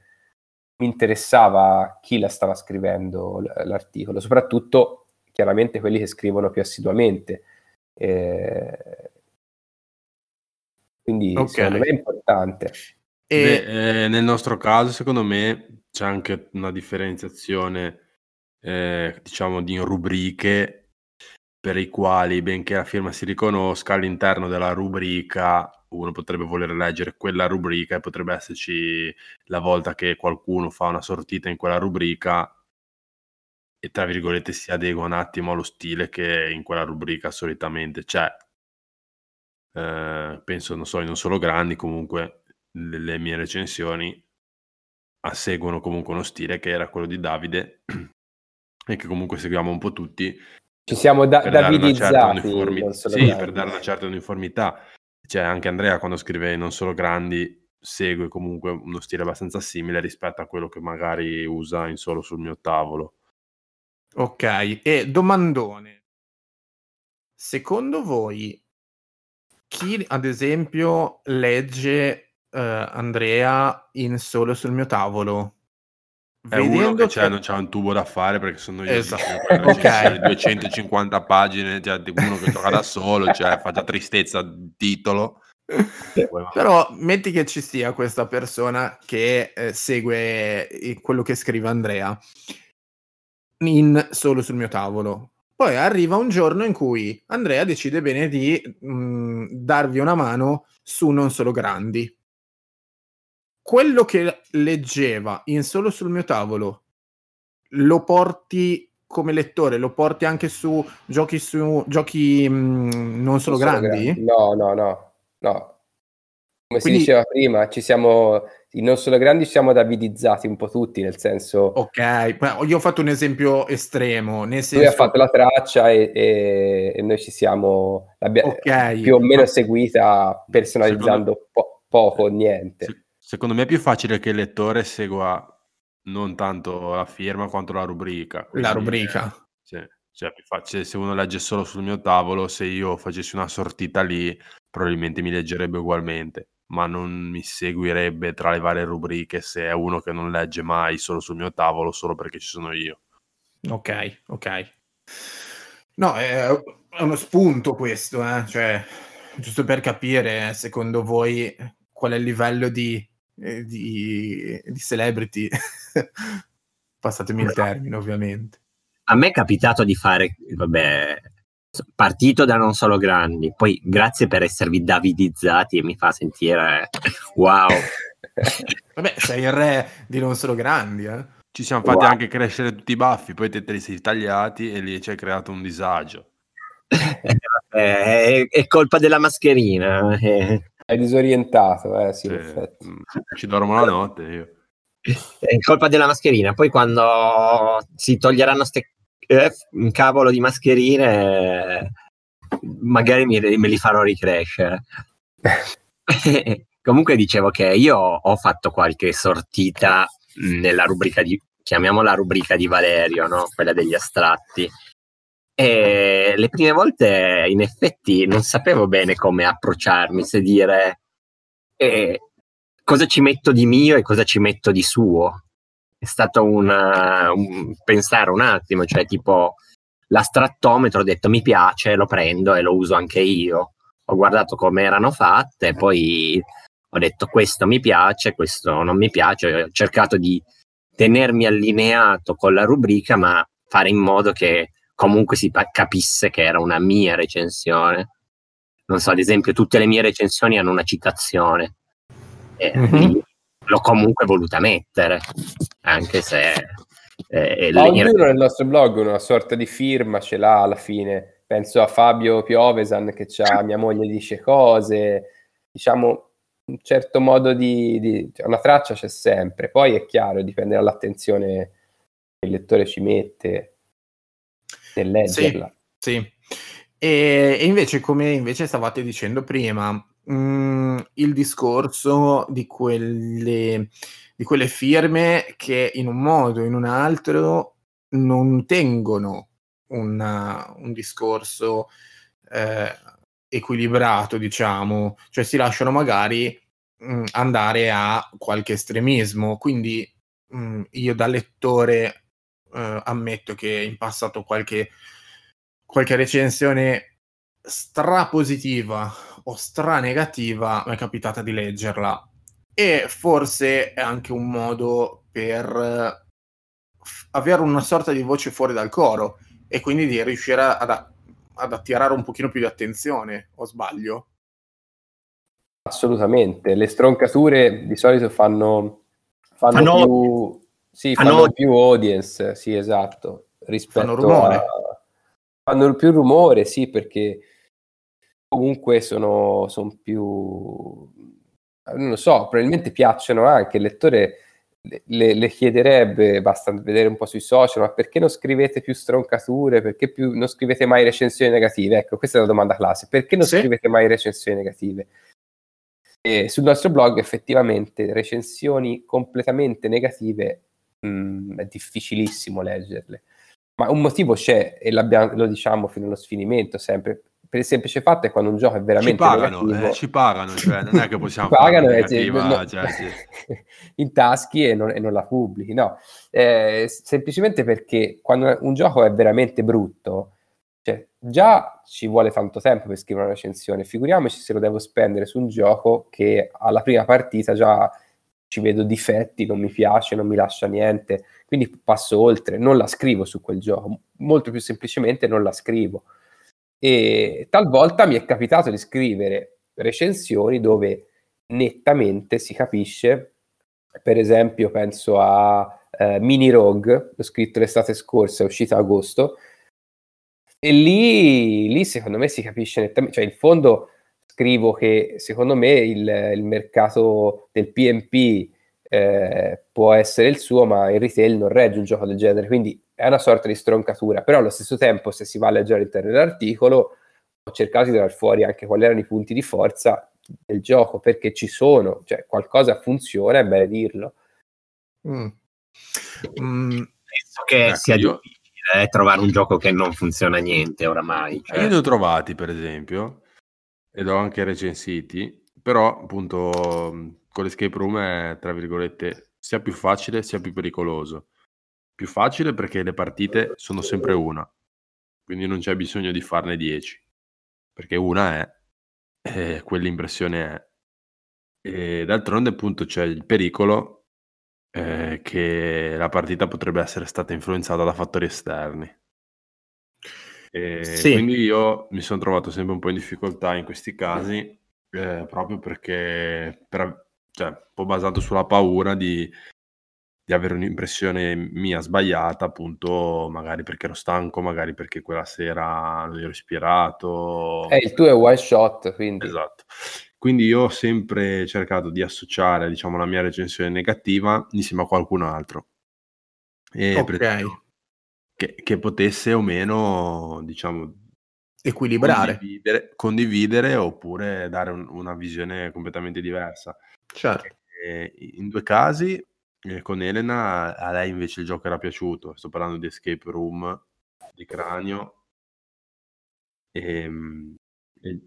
[SPEAKER 5] mi interessava chi la stava scrivendo l- l'articolo, soprattutto chiaramente quelli che scrivono più assiduamente. Eh, quindi
[SPEAKER 2] Ok.
[SPEAKER 5] secondo me è importante.
[SPEAKER 2] E
[SPEAKER 3] Beh, eh, nel nostro caso, secondo me, c'è anche una differenziazione, eh, diciamo, di rubriche per i quali, benché la firma si riconosca, all'interno della rubrica uno potrebbe voler leggere quella rubrica e potrebbe esserci la volta che qualcuno fa una sortita in quella rubrica e tra virgolette si adegua un attimo allo stile che in quella rubrica solitamente c'è. Eh, penso, non so, non solo grandi, comunque le, le mie recensioni seguono comunque uno stile che era quello di Davide e che comunque seguiamo un po' tutti.
[SPEAKER 5] Ci siamo da-
[SPEAKER 3] per dare una certa
[SPEAKER 5] davidizzati. solo
[SPEAKER 3] Sì,
[SPEAKER 5] grandi.
[SPEAKER 3] per dare una certa uniformità. Cioè, anche Andrea quando scrive non solo grandi segue comunque uno stile abbastanza simile rispetto a quello che magari usa in solo sul mio tavolo.
[SPEAKER 2] Ok, e domandone. Secondo voi, chi ad esempio legge eh, Andrea in solo sul mio tavolo?
[SPEAKER 3] È uno che c'è, non c'ha un tubo da fare perché sono io
[SPEAKER 2] Esatto.
[SPEAKER 3] che
[SPEAKER 2] Ok.
[SPEAKER 3] okay. 250 pagine, cioè uno che gioca da solo, cioè fa già tristezza il titolo.
[SPEAKER 2] Però metti che ci sia questa persona che eh, segue eh, quello che scrive Andrea in solo sul mio tavolo. Poi arriva un giorno in cui Andrea decide bene di mh, darvi una mano su non solo grandi. Quello che leggeva in solo sul mio tavolo lo porti come lettore, lo porti anche su giochi su giochi mh, non solo
[SPEAKER 5] Non sono
[SPEAKER 2] grandi?
[SPEAKER 5] No, no, no, no. Come
[SPEAKER 2] Quindi-
[SPEAKER 5] si diceva prima, ci siamo, i non solo grandi ci siamo davidizzati un po' tutti, nel senso,
[SPEAKER 2] Ok, io ho fatto un esempio estremo, nel
[SPEAKER 5] lui
[SPEAKER 2] senso
[SPEAKER 5] ha fatto la traccia e, e- e noi ci siamo l'abbia-
[SPEAKER 2] Ok,
[SPEAKER 5] più o meno seguita personalizzando po- poco niente.
[SPEAKER 3] Se- Secondo me è più facile che il lettore segua non tanto la firma quanto la rubrica.
[SPEAKER 2] la rubrica.
[SPEAKER 3] eh, sì, cioè facile se uno legge solo sul mio tavolo, se io facessi una sortita lì, probabilmente mi leggerebbe ugualmente, ma non mi seguirebbe tra le varie rubriche se è uno che non legge mai solo sul mio tavolo, solo perché ci sono io.
[SPEAKER 2] Ok, ok. No, è, è uno spunto questo, eh? cioè, giusto per capire, secondo voi, qual è il livello di, eh, di, di celebrity? Passatemi il termine, ovviamente.
[SPEAKER 4] A me è capitato di fare, vabbè, partito da non solo grandi, poi grazie per esservi davidizzati e mi fa sentire wow.
[SPEAKER 2] Vabbè, sei il re di non solo grandi, eh?
[SPEAKER 3] Ci siamo fatti
[SPEAKER 4] Wow.
[SPEAKER 3] anche crescere tutti i baffi, poi te te li sei tagliati e lì ci hai creato un disagio.
[SPEAKER 4] è, è colpa della mascherina. eh.
[SPEAKER 5] È disorientato, eh, sì,
[SPEAKER 3] Cioè, ci dormo la notte io.
[SPEAKER 4] È colpa della mascherina. Poi quando si toglieranno ste eh, un cavolo di mascherine, magari mi- me li farò ricrescere. Comunque dicevo che io ho fatto qualche sortita nella rubrica di, chiamiamola rubrica di Valerio, no? quella degli astratti. E le prime volte in effetti non sapevo bene come approcciarmi, se dire eh, cosa ci metto di mio e cosa ci metto di suo. È stato una- un pensare un attimo, cioè tipo l'astrattometro, ho detto mi piace, lo prendo e lo uso anche io. Ho guardato come erano fatte, poi ho detto questo mi piace, questo non mi piace, ho cercato di tenermi allineato con la rubrica, ma fare in modo che comunque si pa- capisse che era una mia recensione. Non so, ad esempio, tutte le mie recensioni hanno una citazione. E
[SPEAKER 2] Mhm.
[SPEAKER 4] lì l'ho comunque voluta mettere, anche se eh,
[SPEAKER 5] Ma ognuno nel nostro blog una sorta di firma ce l'ha alla fine. Penso a Fabio Piovesan che c'ha mia moglie dice cose, diciamo un certo modo di, di- cioè, una traccia c'è sempre. Poi è chiaro, dipende dall'attenzione che il lettore ci mette nel leggerla.
[SPEAKER 2] Sì. E, e invece, come invece stavate dicendo prima, mh, il discorso di quelle, di quelle firme che in un modo o in un altro non tengono una- un discorso eh, equilibrato, diciamo, cioè si lasciano magari mh, andare a qualche estremismo. Quindi mh, io da lettore eh, ammetto che in passato qualche, qualche recensione strapositiva o stranegativa mi è capitata di leggerla. E forse è anche un modo per eh, f- avere una sorta di voce fuori dal coro e quindi di riuscire ad, a- ad attirare un pochino più di attenzione o sbaglio?
[SPEAKER 5] Assolutamente, le stroncature di solito fanno, fanno,
[SPEAKER 4] Fanno-
[SPEAKER 5] più, sì,
[SPEAKER 4] fanno-
[SPEAKER 5] fanno più audience, sì, esatto, rispetto
[SPEAKER 2] Fanno rumore.
[SPEAKER 5] a... Fanno più rumore, sì, perché comunque sono, sono più... Non lo so, probabilmente piacciono anche, il lettore le, le chiederebbe, basta vedere un po' sui social, ma perché non scrivete più stroncature? Perché più, non scrivete mai recensioni negative? Ecco, questa è una domanda classe. Perché non
[SPEAKER 2] Sì.
[SPEAKER 5] scrivete mai recensioni negative? E sul nostro blog effettivamente recensioni completamente negative mh, è difficilissimo leggerle. Ma un motivo c'è e lo diciamo fino allo sfinimento sempre. Per il semplice fatto è quando un gioco è
[SPEAKER 3] Ci
[SPEAKER 5] veramente
[SPEAKER 3] pagano,
[SPEAKER 5] negativo,
[SPEAKER 3] eh, ci pagano, cioè, non è che possiamo
[SPEAKER 5] Ci pagano
[SPEAKER 3] fare
[SPEAKER 5] e ti-
[SPEAKER 3] negativa,
[SPEAKER 5] no-
[SPEAKER 3] cioè, sì.
[SPEAKER 5] in taschi e non, e non la pubblichi, no. Eh, semplicemente perché quando un gioco è veramente brutto, cioè, già ci vuole tanto tempo per scrivere una recensione, figuriamoci se lo devo spendere su un gioco che alla prima partita già ci vedo difetti, non mi piace, non mi lascia niente, quindi passo oltre, non la scrivo su quel gioco, molto più semplicemente non la scrivo. E talvolta mi è capitato di scrivere recensioni dove nettamente si capisce, per esempio penso a eh, Mini Rogue, l'ho scritto l'estate scorsa, è uscita agosto, e lì, lì secondo me si capisce nettamente, cioè in fondo scrivo che secondo me il, il mercato del PMP eh, può essere il suo, ma il retail non regge un gioco del genere, quindi è una sorta di stroncatura, però allo stesso tempo se si va a leggere all'interno dell'articolo ho cercato di tirar fuori anche quali erano i punti di forza del gioco, perché ci sono, cioè qualcosa funziona, è bene dirlo.
[SPEAKER 2] Mm. Mm,
[SPEAKER 4] Penso che
[SPEAKER 3] Ecco,
[SPEAKER 4] sia
[SPEAKER 3] io-
[SPEAKER 4] difficile eh, trovare un gioco che non funziona niente oramai. Cioè.
[SPEAKER 3] Io ne ho trovati, per esempio, ed ho anche recensiti, però appunto con l'escape room è, tra virgolette, sia più facile sia più pericoloso. Più facile perché le partite sono sempre una, quindi non c'è bisogno di farne 10, perché una è, e quell'impressione è. E d'altronde appunto c'è il pericolo eh, che la partita potrebbe essere stata influenzata da fattori esterni. E
[SPEAKER 2] Sì.
[SPEAKER 3] Quindi io mi sono trovato sempre un po' in difficoltà in questi casi, eh, proprio perché per- cioè, un po' basato sulla paura di, di avere un'impressione mia sbagliata, appunto, magari perché ero stanco, magari perché quella sera non ero ispirato.
[SPEAKER 5] Eh, il tuo è one shot, quindi
[SPEAKER 3] Esatto. Quindi io ho sempre cercato di associare, diciamo, la mia recensione negativa insieme a qualcun altro. E per
[SPEAKER 2] ok,
[SPEAKER 3] esempio, che, che potesse o meno, diciamo,
[SPEAKER 2] equilibrare,
[SPEAKER 3] condividere, condividere oppure dare un- una visione completamente diversa.
[SPEAKER 2] certo.
[SPEAKER 3] E in due casi, eh, con Elena, a lei invece il gioco era piaciuto. Sto parlando di Escape Room, di Cranio. ehm, E,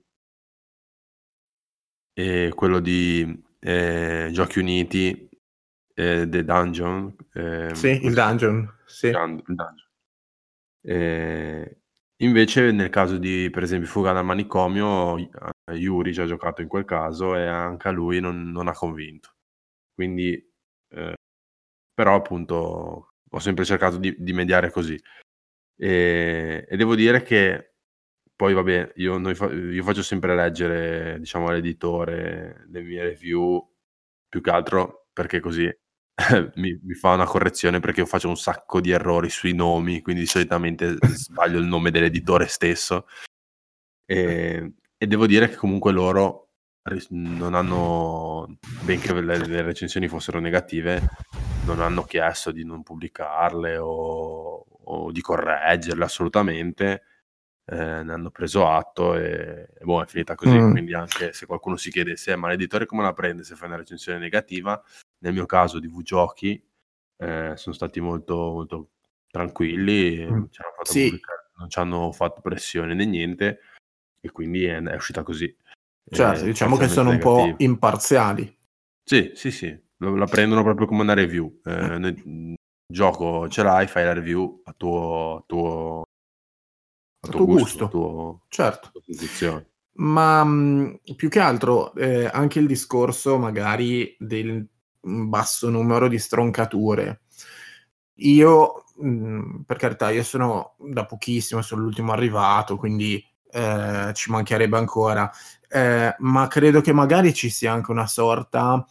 [SPEAKER 3] e quello di eh, Giochi Uniti, eh, The Dungeon. ehm,
[SPEAKER 2] Sì, il dungeon, sì.
[SPEAKER 3] Dungeon. Eh, invece nel caso di, per esempio, Fuga dal manicomio, eh, Yuri ha giocato in quel caso e anche a lui non, non ha convinto. Quindi, eh, però appunto, ho sempre cercato di, di mediare così. E, e devo dire che poi, vabbè, io, noi io faccio sempre leggere, diciamo, all'editore le mie review, più che altro perché così mi, mi fa una correzione perché io faccio un sacco di errori sui nomi, quindi solitamente sbaglio il nome dell'editore stesso. E, e devo dire che comunque loro non hanno, benché le, le recensioni fossero negative, non hanno chiesto di non pubblicarle o, o di correggerle assolutamente. eh, ne hanno preso atto e, e boh, è finita così.
[SPEAKER 2] Mm.
[SPEAKER 3] Quindi anche se qualcuno si chiedesse, "Eh, ma l'editore come la prende se fai una recensione negativa? Nel mio caso di V-Giochi eh, sono stati molto, molto tranquilli,
[SPEAKER 2] Mm.
[SPEAKER 3] non ci hanno fatto
[SPEAKER 2] Sì.
[SPEAKER 3] non ci hanno fatto pressione né niente e quindi è, è uscita così.
[SPEAKER 2] Certo,
[SPEAKER 3] Eh,
[SPEAKER 2] diciamo che sono un po' imparziali.
[SPEAKER 3] Sì, sì, sì, lo- la prendono proprio come una review. Eh, noi- mh, gioco ce l'hai, fai la review a tuo, a tuo, a tuo
[SPEAKER 2] tuo
[SPEAKER 3] gusto,
[SPEAKER 2] gusto.
[SPEAKER 3] a tuo-
[SPEAKER 2] Certo.
[SPEAKER 3] a.
[SPEAKER 2] Ma mh, più che altro eh, anche il discorso magari del mh, basso numero di stroncature. Io, mh, per carità, io sono da pochissimo, sono l'ultimo arrivato, quindi eh, ci mancherebbe ancora, Eh, ma credo che magari ci sia anche una sorta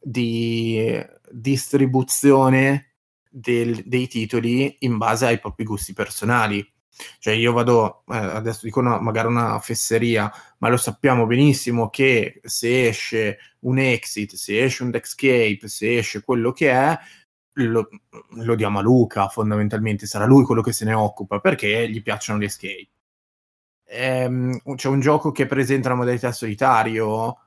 [SPEAKER 2] di distribuzione del- dei titoli in base ai propri gusti personali. Cioè io vado, eh, adesso dico una, magari una fesseria, ma lo sappiamo benissimo che se esce un exit, se esce un escape, se esce quello che è, lo, lo diamo a Luca fondamentalmente, sarà lui quello che se ne occupa perché gli piacciono gli escape. Ehm, c'è un gioco che presenta la modalità solitario,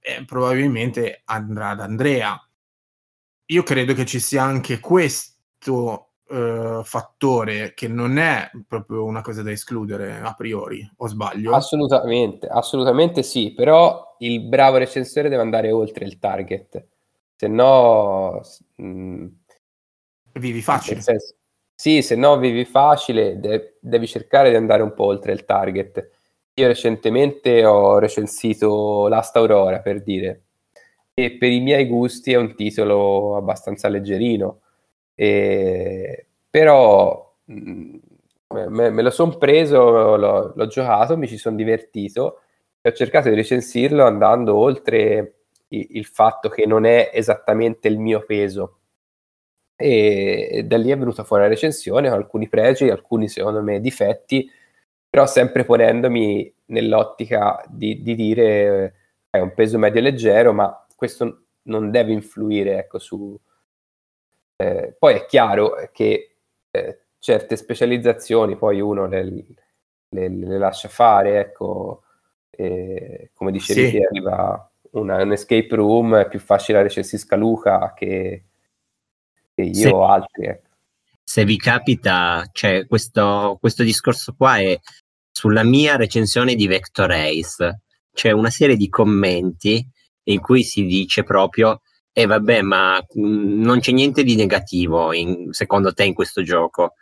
[SPEAKER 2] eh, probabilmente andrà ad Andrea. Io credo che ci sia anche questo eh, fattore che non è proprio una cosa da escludere a priori, o sbaglio?
[SPEAKER 5] Assolutamente, assolutamente sì, però il bravo recensore deve andare oltre il target, se no... Mh,
[SPEAKER 2] Vivi facile.
[SPEAKER 5] senso, sì, se no vivi facile, de- devi cercare di andare un po' oltre il target. Io recentemente ho recensito Last Aurora, per dire, e per i miei gusti è un titolo abbastanza leggerino, e... però me, me, lo sono preso, l'ho, l'ho, giocato, mi ci sono divertito. E ho cercato di recensirlo andando oltre il, il fatto che non è esattamente il mio peso. E da lì è venuta fuori la recensione con alcuni pregi, alcuni secondo me difetti, però sempre ponendomi nell'ottica di, di dire è un peso medio leggero, ma questo non deve influire ecco, su... Eh, poi è chiaro che eh, certe specializzazioni poi uno le, le, le lascia fare, ecco, e, come dicevi sì. arriva una, un escape room, è più facile la recensisca Luca che che io se, o altri. Ecco.
[SPEAKER 4] Se vi capita, cioè, questo, questo discorso qua è sulla mia recensione di Vector Race. C'è una serie di commenti in cui si dice proprio e eh vabbè, ma mh, mm, non c'è niente di negativo in, secondo te in questo gioco.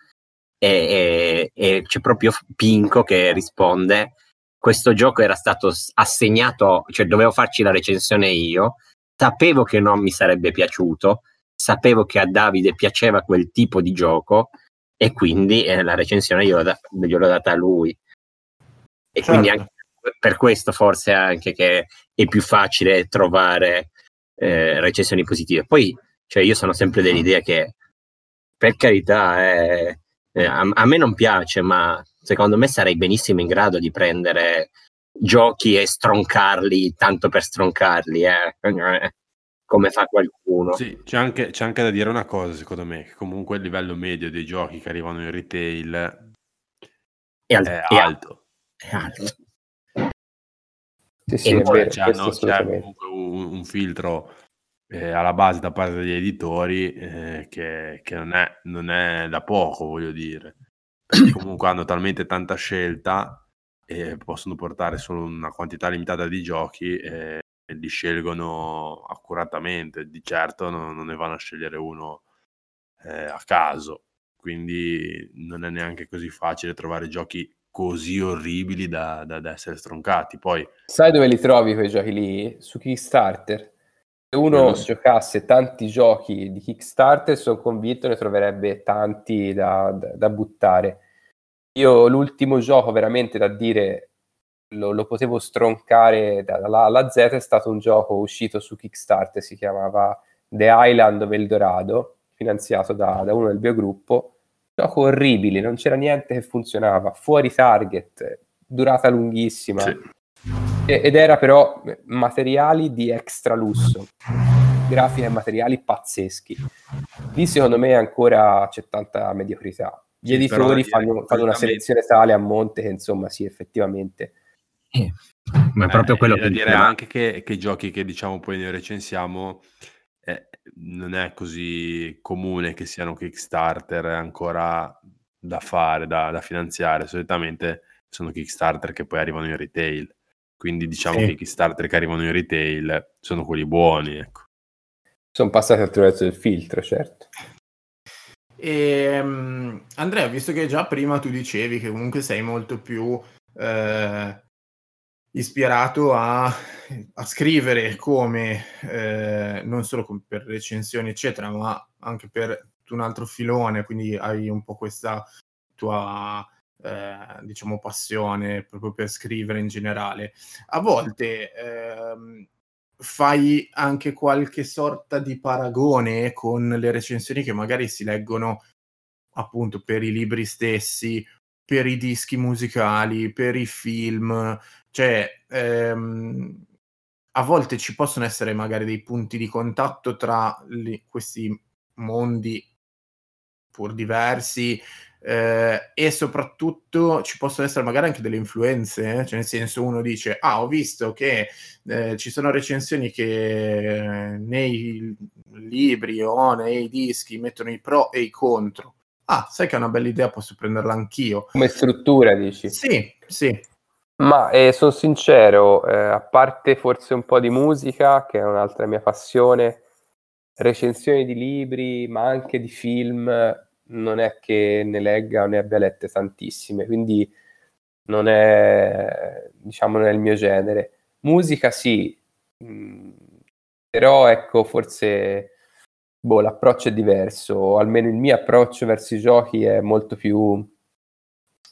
[SPEAKER 4] E, e, e, c'è proprio Pinco che risponde: Questo gioco era stato assegnato, cioè dovevo farci la recensione io, sapevo che non mi sarebbe piaciuto, sapevo che a Davide piaceva quel tipo di gioco e quindi eh, la recensione gliel'ho, da- gliel'ho, data a lui. E certo. quindi anche per questo forse anche che è più facile trovare eh, recensioni positive. Poi cioè, io sono sempre dell'idea che per carità eh, eh, a, a, me non piace, ma secondo me sarei benissimo in grado di prendere giochi e stroncarli tanto per stroncarli. Eh come fa qualcuno.
[SPEAKER 3] Sì, c'è anche, c'è anche da dire una cosa, secondo me, che comunque il livello medio dei giochi che arrivano in retail è, al- è alto.
[SPEAKER 4] È alto.
[SPEAKER 5] Sì, sì, è vero,
[SPEAKER 3] c'è, no, c'è comunque un, un filtro eh, alla base da parte degli editori eh, che, che non, è, non, è, da poco, voglio dire. Perché comunque hanno talmente tanta scelta e possono portare solo una quantità limitata di giochi eh, li scelgono accuratamente, di certo non, non ne vanno a scegliere uno eh, a caso, quindi non è neanche così facile trovare giochi così orribili da, da, da essere stroncati. Poi,
[SPEAKER 5] Sai dove li trovi quei giochi lì? Su Kickstarter. Se uno so. giocasse tanti giochi di Kickstarter, sono convinto ne troverebbe tanti da, da, buttare. Io l'ultimo gioco veramente da dire lo, lo potevo stroncare dalla alla Z, è stato un gioco uscito su Kickstarter, si chiamava The Island of Eldorado, finanziato da, da uno del biogruppo. Gioco orribile, non c'era niente che funzionava, fuori target, durata lunghissima. Sì. Ed era però materiali di extra lusso, grafiche e materiali pazzeschi. Lì secondo me ancora c'è tanta mediocrità. Gli sì, editori fanno, fanno, una selezione tale a monte che insomma sì, effettivamente
[SPEAKER 4] eh, ma è proprio eh, quello
[SPEAKER 3] che dire anche che, che, i giochi che diciamo poi noi recensiamo non è così comune che siano Kickstarter ancora da fare, da, da, finanziare. Solitamente sono Kickstarter che poi arrivano in retail. Quindi diciamo sì. che i Kickstarter che arrivano in retail sono quelli buoni. Ecco.
[SPEAKER 5] Sono passati attraverso il filtro, certo.
[SPEAKER 2] E, um, Andrea, visto che già prima tu dicevi che comunque sei molto più eh, ispirato a, a scrivere come, eh, non solo per recensioni, eccetera, ma anche per un altro filone, quindi hai un po' questa tua, eh, diciamo, passione proprio per scrivere in generale. A volte eh, fai anche qualche sorta di paragone con le recensioni che magari si leggono appunto per i libri stessi per i dischi musicali, per i film, cioè ehm, a volte ci possono essere magari dei punti di contatto tra li- questi mondi pur diversi eh, e soprattutto ci possono essere magari anche delle influenze, eh? cioè nel senso uno dice ah ho visto che eh, ci sono recensioni che nei libri o nei dischi mettono i pro e i contro. Ah, sai che è una bella idea, posso prenderla anch'io.
[SPEAKER 5] Come struttura, dici?
[SPEAKER 2] Sì, sì.
[SPEAKER 5] Ma eh, sono sincero, eh, a parte forse un po' di musica, che è un'altra mia passione, recensioni di libri, ma anche di film, non è che ne legga o ne abbia lette tantissime, quindi non è, diciamo, non il mio genere. Musica sì, mh, mm, però ecco, forse boh, l'approccio è diverso, o almeno il mio approccio verso i giochi è molto più,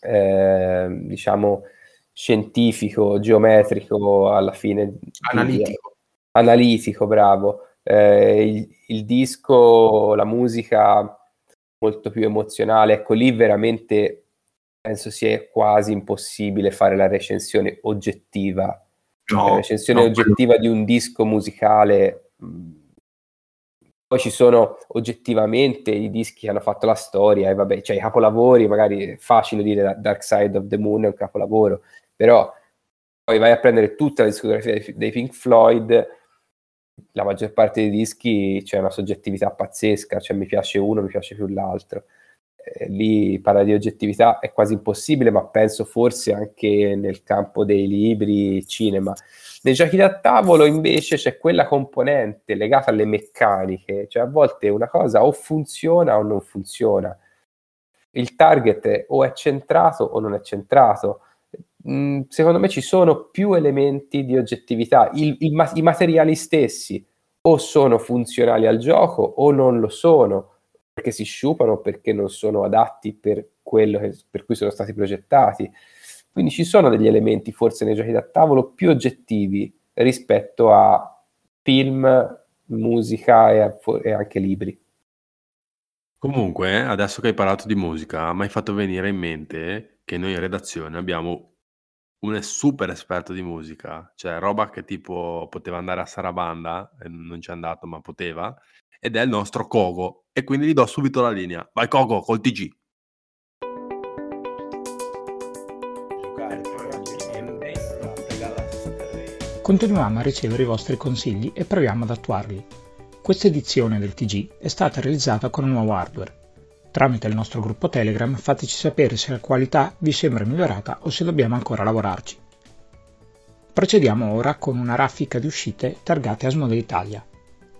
[SPEAKER 5] eh, diciamo, scientifico, geometrico alla fine.
[SPEAKER 2] Analitico.
[SPEAKER 5] Analitico, bravo. Eh, il, il, disco, la musica molto più emozionale, ecco lì veramente penso sia quasi impossibile fare la recensione oggettiva. No, la recensione no, oggettiva di un disco musicale. Poi ci sono oggettivamente i dischi che hanno fatto la storia e vabbè, cioè i capolavori, magari è facile dire Dark Side of the Moon è un capolavoro, però poi vai a prendere tutta la discografia dei, Pink Floyd, la maggior parte dei dischi c'è una soggettività pazzesca, cioè mi piace uno, mi piace più l'altro. Eh, lì parlare di oggettività è quasi impossibile, ma penso forse anche nel campo dei libri, cinema. Nei giochi da tavolo invece c'è quella componente legata alle meccaniche, cioè a volte una cosa o funziona o non funziona. Il target o è centrato o non è centrato Mm, secondo me ci sono più elementi di oggettività. Il, il, I materiali stessi o sono funzionali al gioco o non lo sono, perché si sciupano, perché non sono adatti per quello che, per cui sono stati progettati. Quindi ci sono degli elementi, forse nei giochi da tavolo, più oggettivi rispetto a film, musica e, a, e anche libri.
[SPEAKER 3] Comunque, adesso che hai parlato di musica, mi hai fatto venire in mente che noi in redazione abbiamo un super esperto di musica, cioè roba che tipo poteva andare a Sarabanda, non c'è andato ma poteva, ed è il nostro Kogo. E quindi gli do subito la linea. Vai Kogo, col TG.
[SPEAKER 8] Continuiamo a ricevere i vostri consigli e proviamo ad attuarli. Questa edizione del TG è stata realizzata con un nuovo hardware Tramite il nostro gruppo Telegram fateci sapere se la qualità vi sembra migliorata o se dobbiamo ancora lavorarci. Procediamo ora con una raffica di uscite targate Asmodee Italia.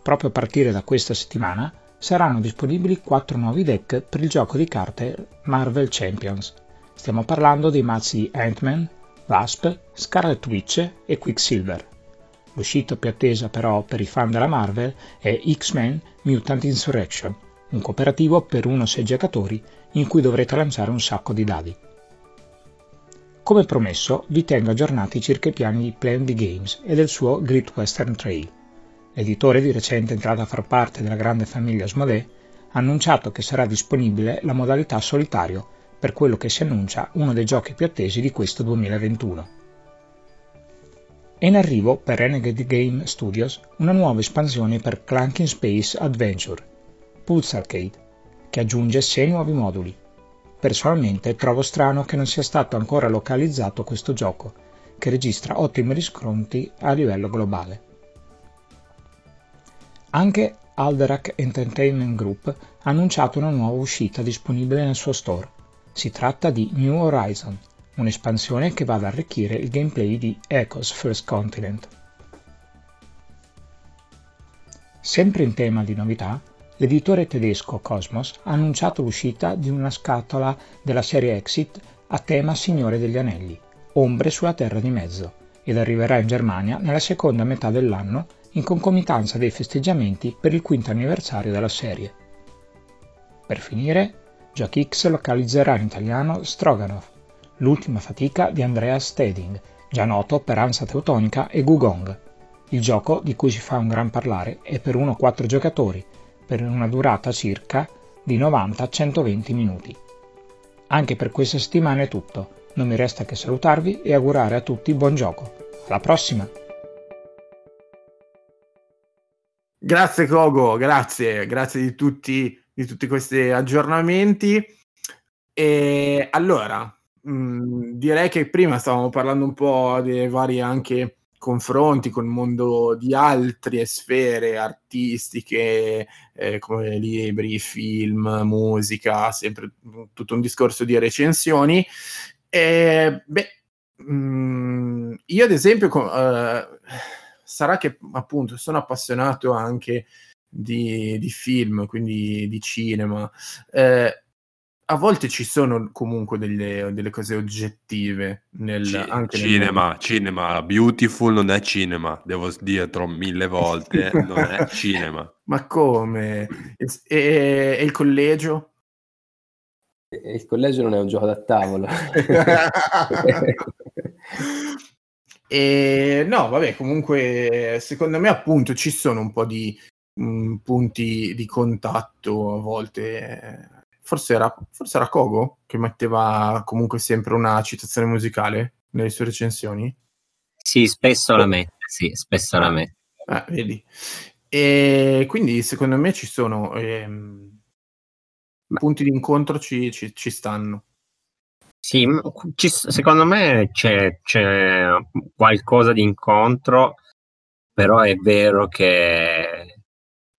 [SPEAKER 8] Proprio a partire da questa settimana saranno disponibili 4 nuovi deck per il gioco di carte Marvel Champions. Stiamo parlando dei mazzi di Ant-Man, Wasp, Scarlet Witch e Quicksilver. L'uscita più attesa però per i fan della Marvel è X-Men Mutant Insurrection, un cooperativo per 1-6 giocatori in cui dovrete lanciare un sacco di dadi. Come promesso, vi tengo aggiornati circa i piani di Plan B Games e del suo Great Western Trail. L'editore di recente entrata a far parte della grande famiglia Asmodee ha annunciato che sarà disponibile la modalità solitario per quello che si annuncia uno dei giochi più attesi di questo 2021. È in arrivo per Renegade Game Studios una nuova espansione per Clanking Space Adventure, Pulse Arcade, che aggiunge 6 nuovi moduli. Personalmente trovo strano che non sia stato ancora localizzato questo gioco, che registra ottimi riscontri a livello globale. Anche Alderac Entertainment Group ha annunciato una nuova uscita disponibile nel suo store. Si tratta di New Horizon, un'espansione che va ad arricchire il gameplay di Echoes First Continent. Sempre in tema di novità, L'editore tedesco Cosmos ha annunciato l'uscita di una scatola della serie Exit a tema Signore degli Anelli, Ombre sulla Terra di Mezzo, ed arriverà in Germania nella seconda metà dell'anno in concomitanza dei festeggiamenti per il quinto anniversario della serie. Per finire, Jock X localizzerà in italiano Stroganov, l'ultima fatica di Andreas Steding, già noto per Ansa Teutonica e Gugong. Il gioco, di cui si fa un gran parlare, è per 1-4 giocatori per una durata circa di 90-120 minuti. Anche per questa settimana è tutto. Non mi resta che salutarvi e augurare a tutti buon gioco. Alla prossima!
[SPEAKER 2] Grazie Kogo, grazie, grazie di tutti, di tutti questi aggiornamenti. E allora, mh, direi che prima stavamo parlando un po' dei vari anche confronti con il mondo di altre sfere artistiche eh, come libri, film, musica, sempre tutto un discorso di recensioni. E, beh, mh, io ad esempio, eh, sarà che appunto sono appassionato anche di, di film, quindi di cinema. Eh, a volte ci sono comunque delle, delle cose oggettive nel
[SPEAKER 3] Ci-
[SPEAKER 2] anche nel
[SPEAKER 3] cinema,
[SPEAKER 2] mondo.
[SPEAKER 3] cinema, beautiful non è cinema, devo dirlo mille volte, non è cinema.
[SPEAKER 2] Ma come? E, e- e il collegio?
[SPEAKER 5] E Il collegio non è un gioco da tavolo.
[SPEAKER 2] e no, vabbè, comunque secondo me appunto ci sono un po' di mh, punti di contatto a volte. Forse era, forse era Kogo che metteva comunque sempre una citazione musicale nelle sue recensioni.
[SPEAKER 4] Sì, spesso la mette, sì, spesso la mette.
[SPEAKER 2] Ah, vedi. E quindi secondo me ci sono ehm, punti di incontro ci, ci- ci stanno.
[SPEAKER 4] Sì, ci- secondo me c'è, c'è qualcosa di incontro, però è vero che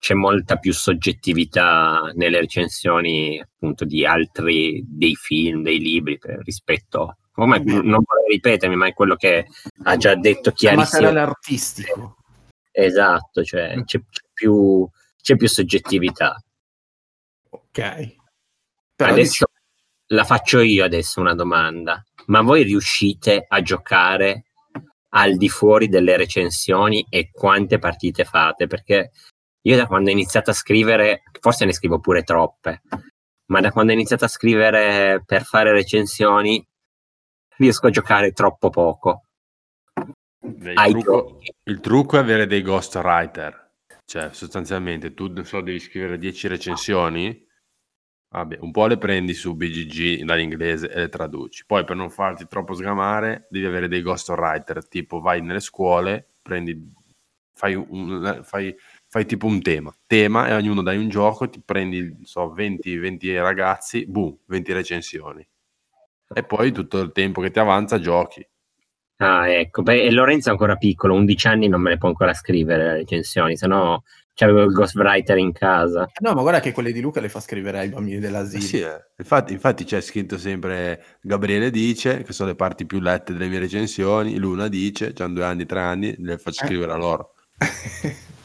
[SPEAKER 4] c'è molta più soggettività nelle recensioni appunto di altri dei film, dei libri rispetto. Come, non vorrei ripetermi, ma è quello che ha già detto
[SPEAKER 2] Il
[SPEAKER 4] chiarissimo.
[SPEAKER 2] materiale artistico.
[SPEAKER 4] Esatto, cioè
[SPEAKER 2] Mm.
[SPEAKER 4] c'è, più, c'è più soggettività.
[SPEAKER 2] Ok. Però
[SPEAKER 4] Adesso la faccio io adesso una domanda. Ma voi riuscite a giocare al di fuori delle recensioni e quante partite fate? Perché io da quando ho iniziato a scrivere, forse ne scrivo pure troppe, ma da quando ho iniziato a scrivere per fare recensioni riesco a giocare troppo poco.
[SPEAKER 3] Beh, Il trucco, il trucco è avere dei ghostwriter, cioè sostanzialmente tu so, devi scrivere 10 recensioni, vabbè, un po' le prendi su BGG dall'inglese e le traduci, poi per non farti troppo sgamare devi avere dei ghostwriter, tipo vai nelle scuole, prendi, fai, un, fai, fai tipo un tema, tema e ognuno dai un gioco, ti prendi, non so, 20, 20 ragazzi, boom, 20 recensioni. E poi tutto il tempo che ti avanza giochi.
[SPEAKER 4] Ah, ecco, beh, e Lorenzo è ancora piccolo, 11 anni non me le può ancora scrivere le recensioni, se no c'avevo il ghostwriter in casa.
[SPEAKER 2] No, ma guarda che quelle di Luca le fa scrivere ai bambini
[SPEAKER 3] Eh
[SPEAKER 2] dell'asilo.
[SPEAKER 3] sì, eh. Infatti, infatti c'è scritto sempre Gabriele dice, che sono le parti più lette delle mie recensioni, Luna dice, hanno due anni, tre anni, le faccio
[SPEAKER 2] Eh.
[SPEAKER 3] scrivere a loro.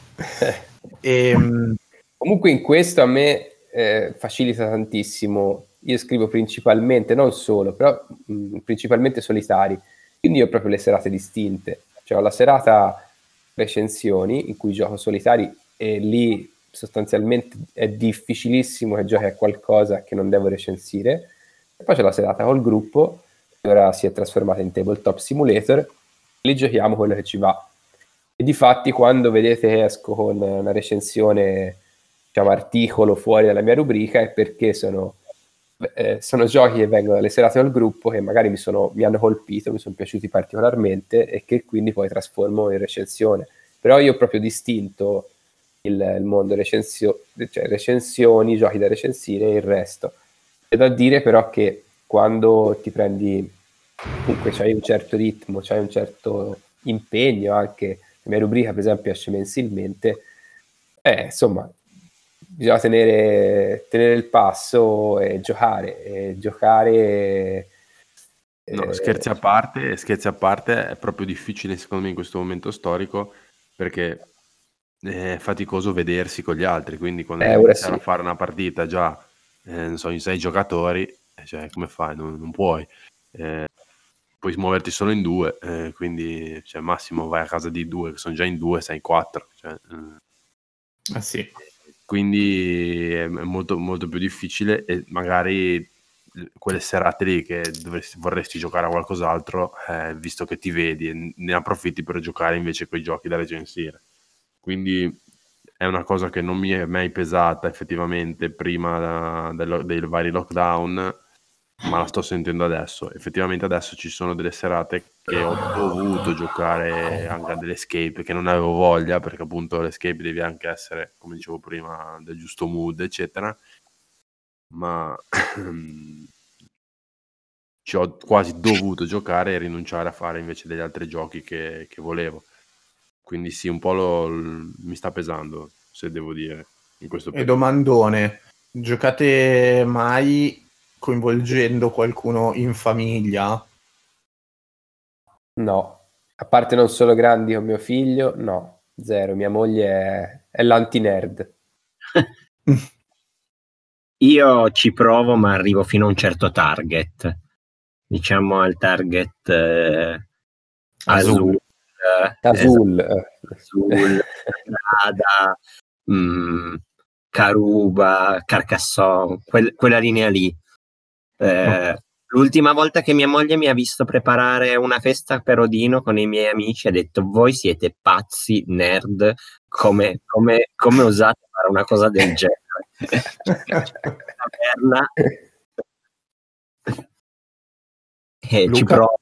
[SPEAKER 2] Ehm,
[SPEAKER 5] Comunque in questo a me eh, facilita tantissimo. Io scrivo principalmente, non solo, però mh, principalmente solitari. Quindi io ho proprio le serate distinte. Cioè ho la serata recensioni in cui gioco solitari e lì sostanzialmente è difficilissimo che giochi a qualcosa che non devo recensire. E poi c'è la serata col gruppo, ora si è trasformata in Tabletop Simulator. Lì giochiamo quello che ci va. E di fatti quando vedete che esco con una recensione, diciamo articolo fuori dalla mia rubrica è perché sono, eh, sono giochi che vengono dalle serate al gruppo che magari mi, sono, mi hanno colpito, mi sono piaciuti particolarmente e che quindi poi trasformo in recensione. Però io ho proprio distinto il, il mondo recensio- cioè recensioni, giochi da recensire e il resto. C'è da dire però che quando ti prendi, comunque c'hai un certo ritmo, c'hai un certo impegno anche, mia rubrica per esempio esce mensilmente, eh, insomma, bisogna tenere, tenere il passo e giocare, e giocare...
[SPEAKER 3] No,
[SPEAKER 5] eh,
[SPEAKER 3] scherzi a parte, scherzi a parte, è proprio difficile secondo me in questo momento storico perché è faticoso vedersi con gli altri, quindi quando
[SPEAKER 5] Eh,
[SPEAKER 3] iniziare
[SPEAKER 5] sì.
[SPEAKER 3] a fare una partita già, eh, non so, in sei giocatori, eh, cioè, come fai? Non, non puoi. Eh, puoi muoverti solo in due, eh, quindi cioè, massimo vai a casa di due, che sono già in due, sei in quattro. Cioè, eh,
[SPEAKER 2] ah sì.
[SPEAKER 3] quindi è molto, molto più difficile e magari quelle serate lì che dovresti, vorresti giocare a qualcos'altro, eh, visto che ti vedi, ne approfitti per giocare invece quei giochi da recensire. Quindi è una cosa che non mi è mai pesata effettivamente prima da- dello- dei vari lockdown, ma la sto sentendo adesso. Effettivamente adesso ci sono delle serate che ho dovuto giocare anche a delle escape che non avevo voglia, perché appunto l'escape devi anche essere, come dicevo prima, del giusto mood, eccetera. Ma ci ho quasi dovuto giocare e rinunciare a fare invece degli altri giochi che, che volevo. Quindi sì, un po' lo, mi sta pesando, se devo dire, in questo
[SPEAKER 2] E
[SPEAKER 3] periodo.
[SPEAKER 2] domandone, giocate mai coinvolgendo qualcuno in famiglia?
[SPEAKER 5] No, a parte non sono grandi con mio figlio, no, zero. Mia moglie è, è l'anti-nerd.
[SPEAKER 4] Io ci provo, ma arrivo fino a un certo target. Diciamo al target eh,
[SPEAKER 2] Azul.
[SPEAKER 4] azul. eh,
[SPEAKER 5] Azul. eh.
[SPEAKER 4] Azul, Strada, mm, Caruba, Carcassonne, quel- quella linea lì. Eh, L'ultima volta che mia moglie mi ha visto preparare una festa per Odino con i miei amici, ha detto: Voi siete pazzi, nerd, come, come, come osate fare una cosa del genere? Taverna. E ci
[SPEAKER 2] Luca?
[SPEAKER 4] provo.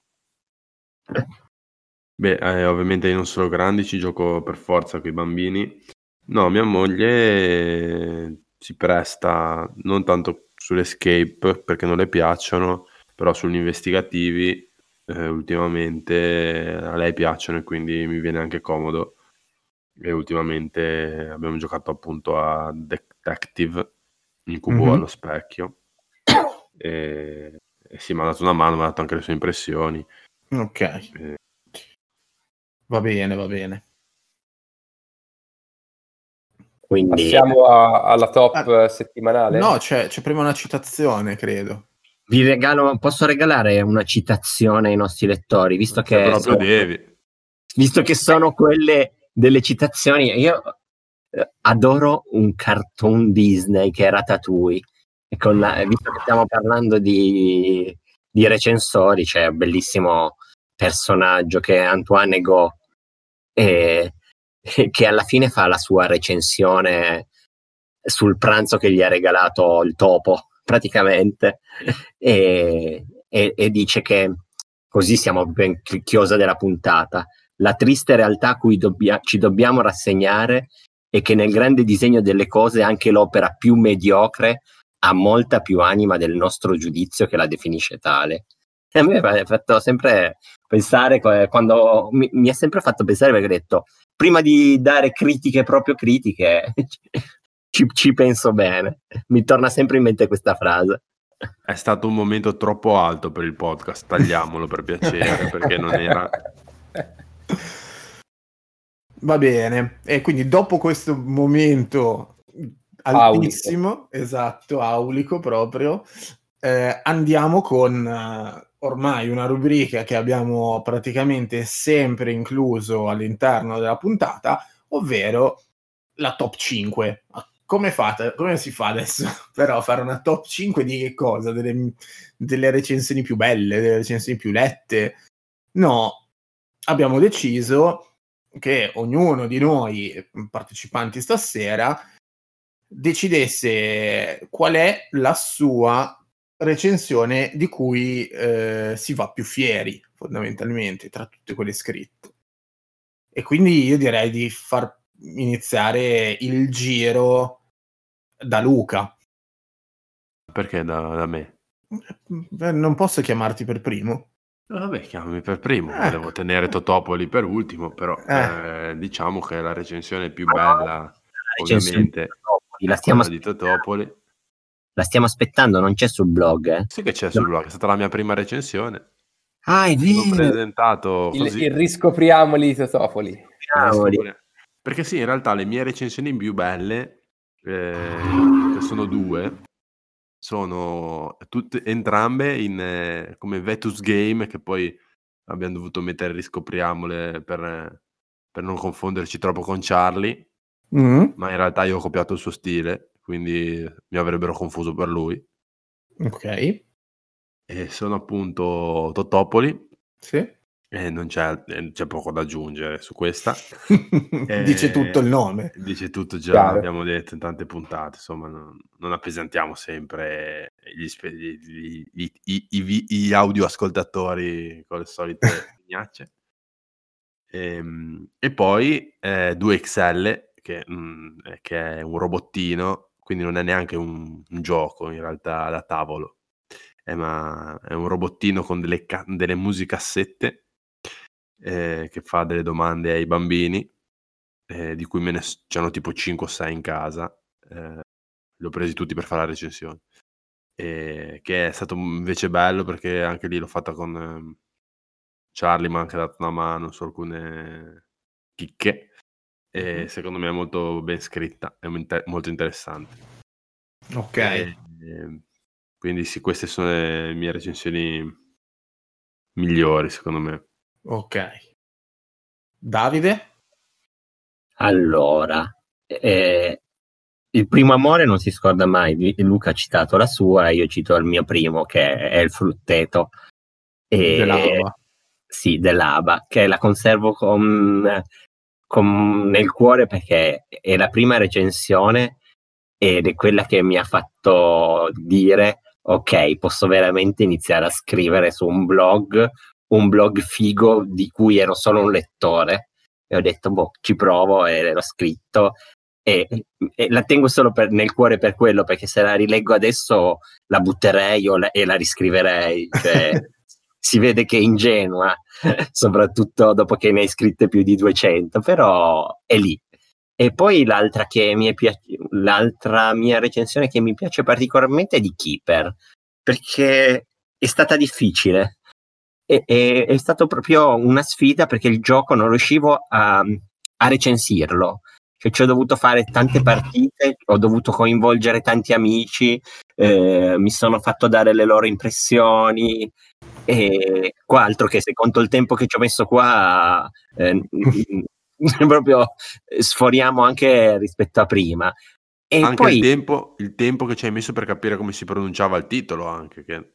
[SPEAKER 3] Beh, eh, ovviamente io non sono grandi, ci gioco per forza con i bambini. No, mia moglie eh, si presta non tanto sull'escape perché non le piacciono, però sugli investigativi eh, ultimamente a lei piacciono e quindi mi viene anche comodo. E ultimamente abbiamo giocato appunto a Detective, Incubo
[SPEAKER 2] Mhm.
[SPEAKER 3] allo specchio. E, e sì, mi ha dato una mano, mi ha dato anche le sue impressioni.
[SPEAKER 2] Ok,
[SPEAKER 3] Eh,
[SPEAKER 2] va bene, va bene.
[SPEAKER 4] Quindi
[SPEAKER 5] Passiamo a- alla top
[SPEAKER 2] Ah,
[SPEAKER 5] settimanale.
[SPEAKER 2] No, c'è, c'è prima una citazione, credo.
[SPEAKER 4] vi regalo, posso regalare una citazione ai nostri lettori, visto che,
[SPEAKER 3] proprio
[SPEAKER 4] sono,
[SPEAKER 3] devi.
[SPEAKER 4] visto che sono quelle delle citazioni. Io eh, adoro un cartoon Disney che. E con la- visto che stiamo parlando di, di recensori, c'è un bellissimo personaggio che è Antoine Ego, e, che alla fine fa la sua recensione sul pranzo che gli ha regalato il topo, praticamente, e, e- e dice che così siamo chi- chiosa della puntata. La triste realtà a cui dobbia- ci dobbiamo rassegnare è che nel grande disegno delle cose anche l'opera più mediocre ha molta più anima del nostro giudizio che la definisce tale. E a me mi ha fatto sempre pensare, quando mi, mi ha sempre fatto pensare perché ho detto, prima di dare critiche proprio critiche, ci, ci penso bene. Mi torna sempre in mente questa frase.
[SPEAKER 3] È stato un momento troppo alto per il podcast, tagliamolo per piacere, perché non era...
[SPEAKER 2] Va bene. E quindi dopo questo momento altissimo, esatto, aulico proprio, eh, andiamo con eh, ormai una rubrica che abbiamo praticamente sempre incluso all'interno della puntata, ovvero la top 5. Ma Come fate? Come si fa adesso però a fare una top 5 di che cosa? Delle, delle recensioni più belle, delle recensioni più lette? No, abbiamo deciso che ognuno di noi partecipanti stasera decidesse qual è la sua recensione di cui eh, si va più fieri fondamentalmente tra tutte quelle scritte. E quindi io direi di far iniziare il giro da Luca.
[SPEAKER 3] Perché da, da me?
[SPEAKER 2] Eh, Non posso chiamarti per primo.
[SPEAKER 3] Vabbè, chiamami per primo,
[SPEAKER 2] Ecco.
[SPEAKER 3] volevo tenere Totopoli per ultimo, però
[SPEAKER 2] Eh.
[SPEAKER 3] eh, diciamo che la recensione più bella,
[SPEAKER 4] recensione
[SPEAKER 3] ovviamente,
[SPEAKER 4] la
[SPEAKER 3] è
[SPEAKER 4] stiamo,
[SPEAKER 3] di Totopoli.
[SPEAKER 4] La stiamo aspettando, non c'è sul blog. Eh?
[SPEAKER 3] Sì che c'è sul blog, è stata la mia prima recensione.
[SPEAKER 4] Ah, è
[SPEAKER 3] L'ho
[SPEAKER 4] vero.
[SPEAKER 3] presentato
[SPEAKER 5] Il,
[SPEAKER 3] così.
[SPEAKER 5] il riscopriamoli di Totopoli.
[SPEAKER 4] cavoli.
[SPEAKER 3] Perché sì, in realtà le mie recensioni più belle, eh, che sono due, sono tutte, entrambe in, eh, come Vetus Game, che poi abbiamo dovuto mettere riscopriamole per, per non confonderci troppo con Charlie,
[SPEAKER 2] Mm,
[SPEAKER 3] ma in realtà io ho copiato il suo stile, quindi mi avrebbero confuso per lui.
[SPEAKER 2] ok,
[SPEAKER 3] E sono appunto Totopoli,
[SPEAKER 2] sì.
[SPEAKER 3] E non c'è, eh, c'è poco da aggiungere su questa.
[SPEAKER 2] Dice tutto il nome.
[SPEAKER 3] Dice tutto già,
[SPEAKER 5] Chiaro.
[SPEAKER 3] abbiamo detto in tante puntate, insomma, non, non appesantiamo sempre gli, gli- gli- i, i- i audioascoltatori con le solite minacce. Ehm, E, poi eh, 2XL, che, mm, eh, che è un robottino, quindi non è neanche un, un gioco in realtà da tavolo, è, ma, è un robottino con delle, ca- delle musicassette eh, che fa delle domande ai bambini, eh, di cui me ne s- c'erano tipo 5 o 6 in casa. eh, li ho presi tutti per fare la recensione. E che è stato invece bello perché anche lì l'ho fatta con ehm, Charlie, mi ha anche dato una mano su alcune chicche. E
[SPEAKER 2] Mhm.
[SPEAKER 3] secondo me è molto ben scritta, è inter- molto interessante.
[SPEAKER 2] Ok.
[SPEAKER 3] E, ehm, quindi sì, queste sono le mie recensioni migliori, secondo me.
[SPEAKER 2] Ok. Davide?
[SPEAKER 4] Allora, eh, il primo amore non si scorda mai. Luca ha citato la sua, io cito il mio primo che è il frutteto. E,
[SPEAKER 2] Dell'Ava.
[SPEAKER 4] Sì, dell'Aba, che la conservo con, con- nel cuore perché è la prima recensione ed è quella che mi ha fatto dire ok, posso veramente iniziare a scrivere su un blog, un blog figo di cui ero solo un lettore. E ho detto, boh, ci provo e l'ho scritto. E, e la tengo solo per- nel cuore per quello, perché se la rileggo adesso la butterei la- e la riscriverei. Cioè, si vede che è ingenua, soprattutto dopo che ne hai scritte più di 200, però è lì. E poi l'altra, mi è piaci- l'altra mia recensione che mi piace particolarmente è di Keeper, perché è stata difficile. E- e- è stato proprio una sfida perché il gioco non riuscivo a, a recensirlo. Cioè, ci ho dovuto fare tante partite, ho dovuto coinvolgere tanti amici, eh, mi sono fatto dare le loro impressioni. E qua altro che se conto il tempo che ci ho messo qua, eh, proprio sforiamo anche rispetto a prima. E
[SPEAKER 3] anche
[SPEAKER 4] poi,
[SPEAKER 3] il, tempo, il tempo che ci hai messo per capire come si pronunciava il titolo, anche che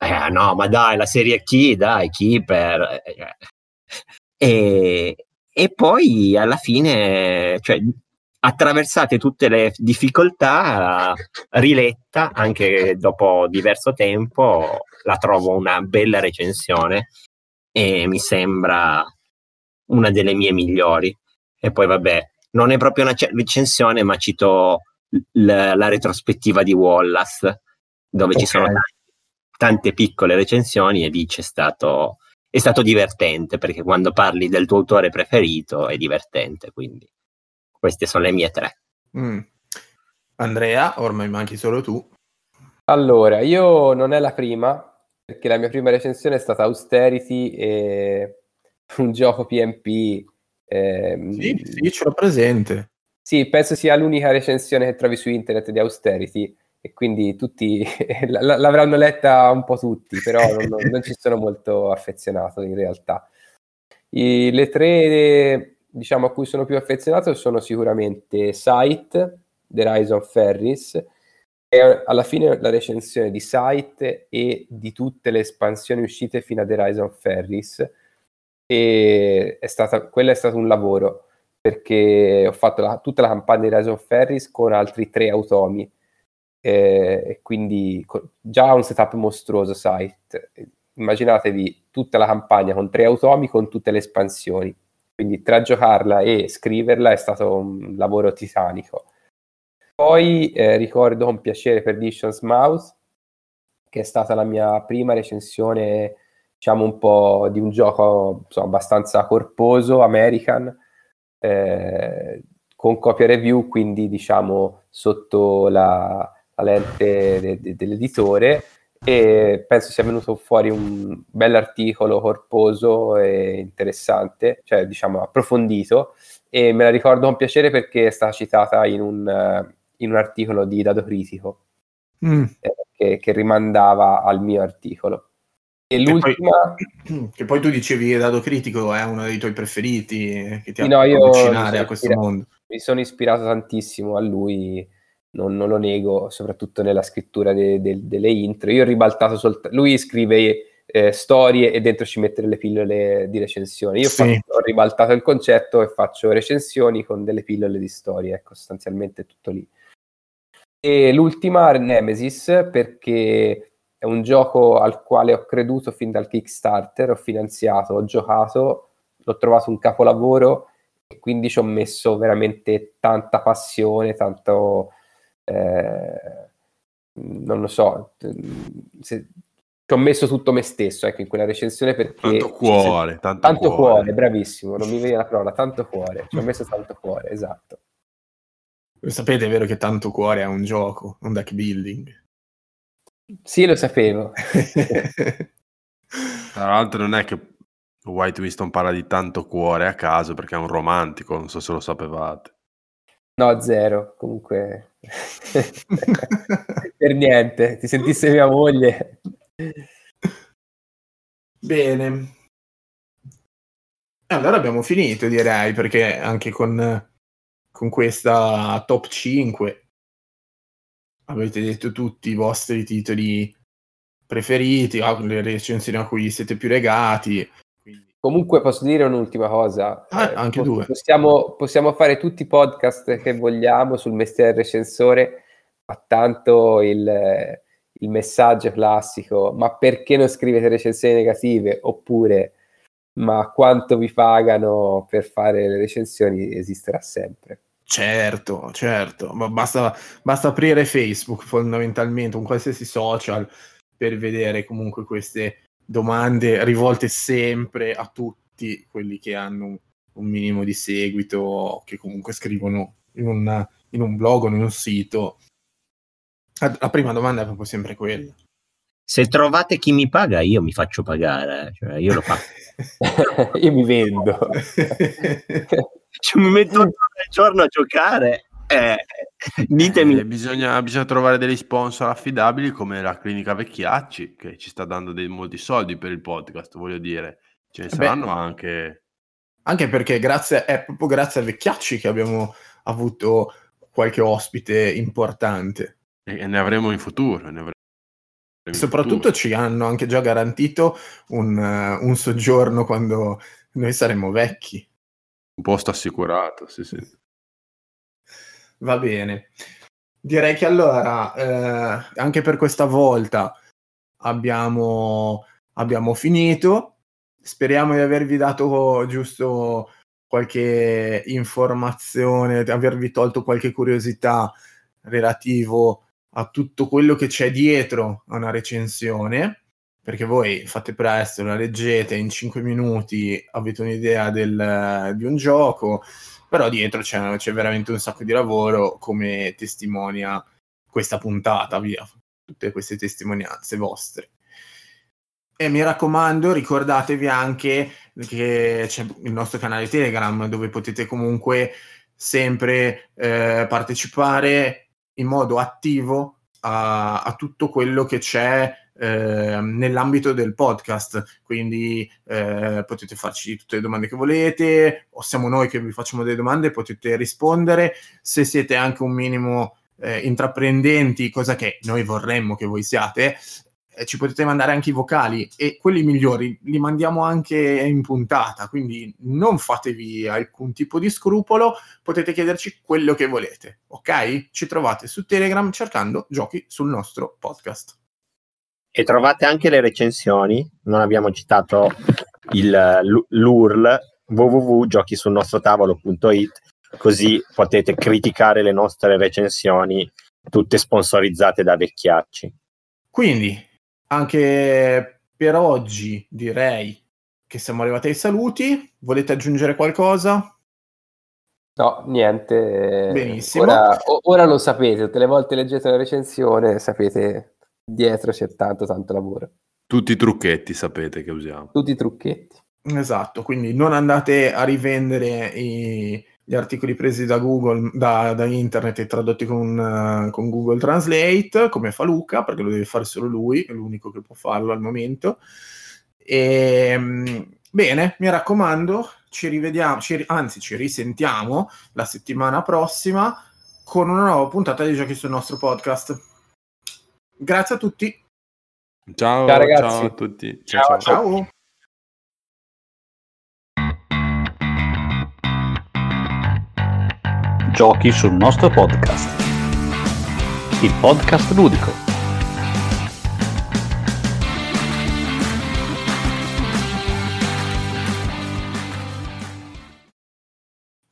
[SPEAKER 4] eh, no, ma dai, la serie chi, dai, Keeper. eh, E, e poi alla fine, cioè, attraversate tutte le difficoltà, riletta anche dopo diverso tempo, la trovo una bella recensione e mi sembra una delle mie migliori. E poi, vabbè, non è proprio una ce- recensione, ma cito l- la retrospettiva di Wallace, dove ci
[SPEAKER 2] Ok.
[SPEAKER 4] sono tante piccole recensioni e lì c'è stato è stato divertente perché quando parli del tuo autore preferito è divertente quindi queste sono le mie tre
[SPEAKER 2] Mm. Andrea, ormai manchi solo tu.
[SPEAKER 5] Allora, io non è la prima, perché la mia prima recensione è stata Austerity e un gioco PMP. ehm,
[SPEAKER 2] Sì, sì, ce l'ho presente.
[SPEAKER 5] Sì, penso sia l'unica recensione che trovi su internet di Austerity e quindi tutti l- l'avranno letta un po' tutti, però non, non- non ci sono molto affezionato in realtà. I- le tre, diciamo, a cui sono più affezionato sono sicuramente Sight, The Rise of Ferris, e alla fine la recensione di Sight e di tutte le espansioni uscite fino a The Rise of Ferris. E è stata, quello è stato un lavoro perché ho fatto la- tutta la campagna di Rise of Ferris con altri tre automi. Eh, e quindi co- già un setup mostruoso site immaginatevi tutta la campagna con tre automi con tutte le espansioni quindi tra giocarla e scriverla è stato un lavoro titanico. Poi eh, ricordo con piacere Perdition's Mouse che è stata la mia prima recensione diciamo un po' di un gioco insomma, abbastanza corposo American eh, con copia review, quindi diciamo sotto la, la lente de- de- dell'editore e penso sia venuto fuori un bell'articolo corposo e interessante, cioè diciamo approfondito e me la ricordo con piacere perché è stata citata in un, in un articolo di Dado Critico
[SPEAKER 2] Mm.
[SPEAKER 5] eh, che, che rimandava al mio articolo. E
[SPEAKER 2] Che
[SPEAKER 5] l'ultima,
[SPEAKER 2] poi, che poi tu dicevi che Dado Critico è uno dei tuoi preferiti, eh, che ti ha
[SPEAKER 5] no,
[SPEAKER 2] fatto avvicinare a questo
[SPEAKER 5] ispira-
[SPEAKER 2] mondo.
[SPEAKER 5] mi sono ispirato tantissimo a lui, non, non lo nego, soprattutto nella scrittura de- de- delle intro. Io ho ribaltato soltanto. Lui scrive eh, storie e dentro ci mettere le pillole di recensioni. Io
[SPEAKER 2] Sì.
[SPEAKER 5] faccio- ho ribaltato il concetto e faccio recensioni con delle pillole di storie, ecco, sostanzialmente tutto lì. E l'ultima, Nemesis, perché è un gioco al quale ho creduto fin dal Kickstarter, ho finanziato, ho giocato, l'ho trovato un capolavoro e quindi ci ho messo veramente tanta passione, tanto... eh, non lo so, se- ci ho messo tutto me stesso ecco, in quella recensione perché
[SPEAKER 3] Tanto cuore, tanto,
[SPEAKER 5] tanto cuore, bravissimo, non mi viene la parola, tanto cuore, ci ho messo tanto cuore, esatto.
[SPEAKER 2] Lo sapete, è vero che tanto cuore è un gioco, un deck building.
[SPEAKER 5] Sì, lo sapevo.
[SPEAKER 3] Tra l'altro non è che White Winston parla di tanto cuore a caso perché è un romantico, non so se lo sapevate.
[SPEAKER 5] No, zero, comunque per niente, ti sentisse mia moglie.
[SPEAKER 2] Bene. Allora abbiamo finito, direi, perché anche con, con questa top 5 avete detto tutti i vostri titoli preferiti, ah, le recensioni a cui siete più legati.
[SPEAKER 5] Comunque posso dire un'ultima cosa.
[SPEAKER 2] Ah,
[SPEAKER 5] Eh,
[SPEAKER 2] anche
[SPEAKER 5] po-
[SPEAKER 2] due.
[SPEAKER 5] Possiamo, possiamo fare tutti i podcast che vogliamo sul mestiere del recensore, ma tanto il, il messaggio classico, ma perché non scrivete recensioni negative? Oppure, ma quanto vi pagano per fare le recensioni esisterà sempre.
[SPEAKER 2] Certo, certo, ma basta, basta aprire Facebook fondamentalmente, un qualsiasi social, per vedere comunque queste domande rivolte sempre a tutti quelli che hanno un, un minimo di seguito, o che comunque scrivono in, una- in un blog o in un sito. La, la prima domanda è proprio sempre quella.
[SPEAKER 4] Se trovate chi mi paga, io mi faccio pagare, eh. cioè, io lo faccio.
[SPEAKER 5] Io mi vendo.
[SPEAKER 4] Cioè, mi metto tutto il giorno a giocare. Eh, ditemi,
[SPEAKER 3] Eh, bisogna, bisogna trovare degli sponsor affidabili come la clinica Vecchiacci che ci sta dando dei, molti soldi per il podcast, voglio dire. Ce ne
[SPEAKER 2] Beh.
[SPEAKER 3] saranno anche...
[SPEAKER 2] Anche perché grazie, è proprio grazie a Vecchiacci che abbiamo avuto qualche ospite importante.
[SPEAKER 3] E ne avremo in futuro. Ne avremo in
[SPEAKER 2] Soprattutto
[SPEAKER 3] futuro.
[SPEAKER 2] ci hanno anche già garantito un, eh, un soggiorno quando noi saremo vecchi.
[SPEAKER 3] un posto assicurato, sì, sì.
[SPEAKER 2] Va bene. Direi che allora, eh, anche per questa volta abbiamo, abbiamo finito. Speriamo di avervi dato giusto qualche informazione, di avervi tolto qualche curiosità relativo a tutto quello che c'è dietro a una recensione, perché voi fate presto, la leggete in 5 minuti, avete un'idea del- di un gioco, però dietro c'è, c'è veramente un sacco di lavoro, come testimonia questa puntata, via, tutte queste testimonianze vostre. E mi raccomando, ricordatevi anche che c'è il nostro canale Telegram dove potete comunque sempre eh, partecipare in modo attivo a, a tutto quello che c'è eh, nell'ambito del podcast. Quindi eh, potete farci tutte le domande che volete, o siamo noi che vi facciamo delle domande, potete rispondere. Se siete anche un minimo eh, intraprendenti, cosa che noi vorremmo che voi siate, eh, ci potete mandare anche i vocali e quelli migliori li mandiamo anche in puntata, quindi non fatevi alcun tipo di scrupolo, potete chiederci quello che volete, ok? Ci trovate su Telegram cercando giochi sul nostro podcast.
[SPEAKER 4] e trovate anche le recensioni. Non abbiamo citato il, l'URL www.giochisulnostrotavolo.it così potete criticare le nostre recensioni tutte sponsorizzate da vecchiacci.
[SPEAKER 2] Quindi, anche per oggi direi che siamo arrivati ai saluti. Volete aggiungere qualcosa?
[SPEAKER 5] No, niente.
[SPEAKER 2] Benissimo.
[SPEAKER 5] Ora, ora lo sapete, tutte le volte leggete la recensione, sapete dietro c'è tanto tanto lavoro.
[SPEAKER 3] Tutti i trucchetti sapete che usiamo.
[SPEAKER 5] Tutti i trucchetti.
[SPEAKER 2] Esatto, quindi non andate a rivendere i- gli articoli presi da Google, da, da internet e tradotti con, eh, con Google Translate, come fa Luca, perché lo deve fare solo lui, è l'unico che può farlo al momento. E, mm, bene, mi raccomando, ci rivediamo, ci anzi ci risentiamo la settimana prossima con una nuova puntata di Giochi sul nostro podcast. Grazie a tutti.
[SPEAKER 3] Ciao,
[SPEAKER 5] Ciao, ragazzi.
[SPEAKER 3] ciao a tutti.
[SPEAKER 5] Ciao,
[SPEAKER 2] Ciao.
[SPEAKER 1] Giochi sul nostro podcast. Il podcast ludico.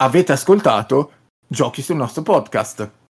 [SPEAKER 2] Avete ascoltato Giochi sul nostro podcast.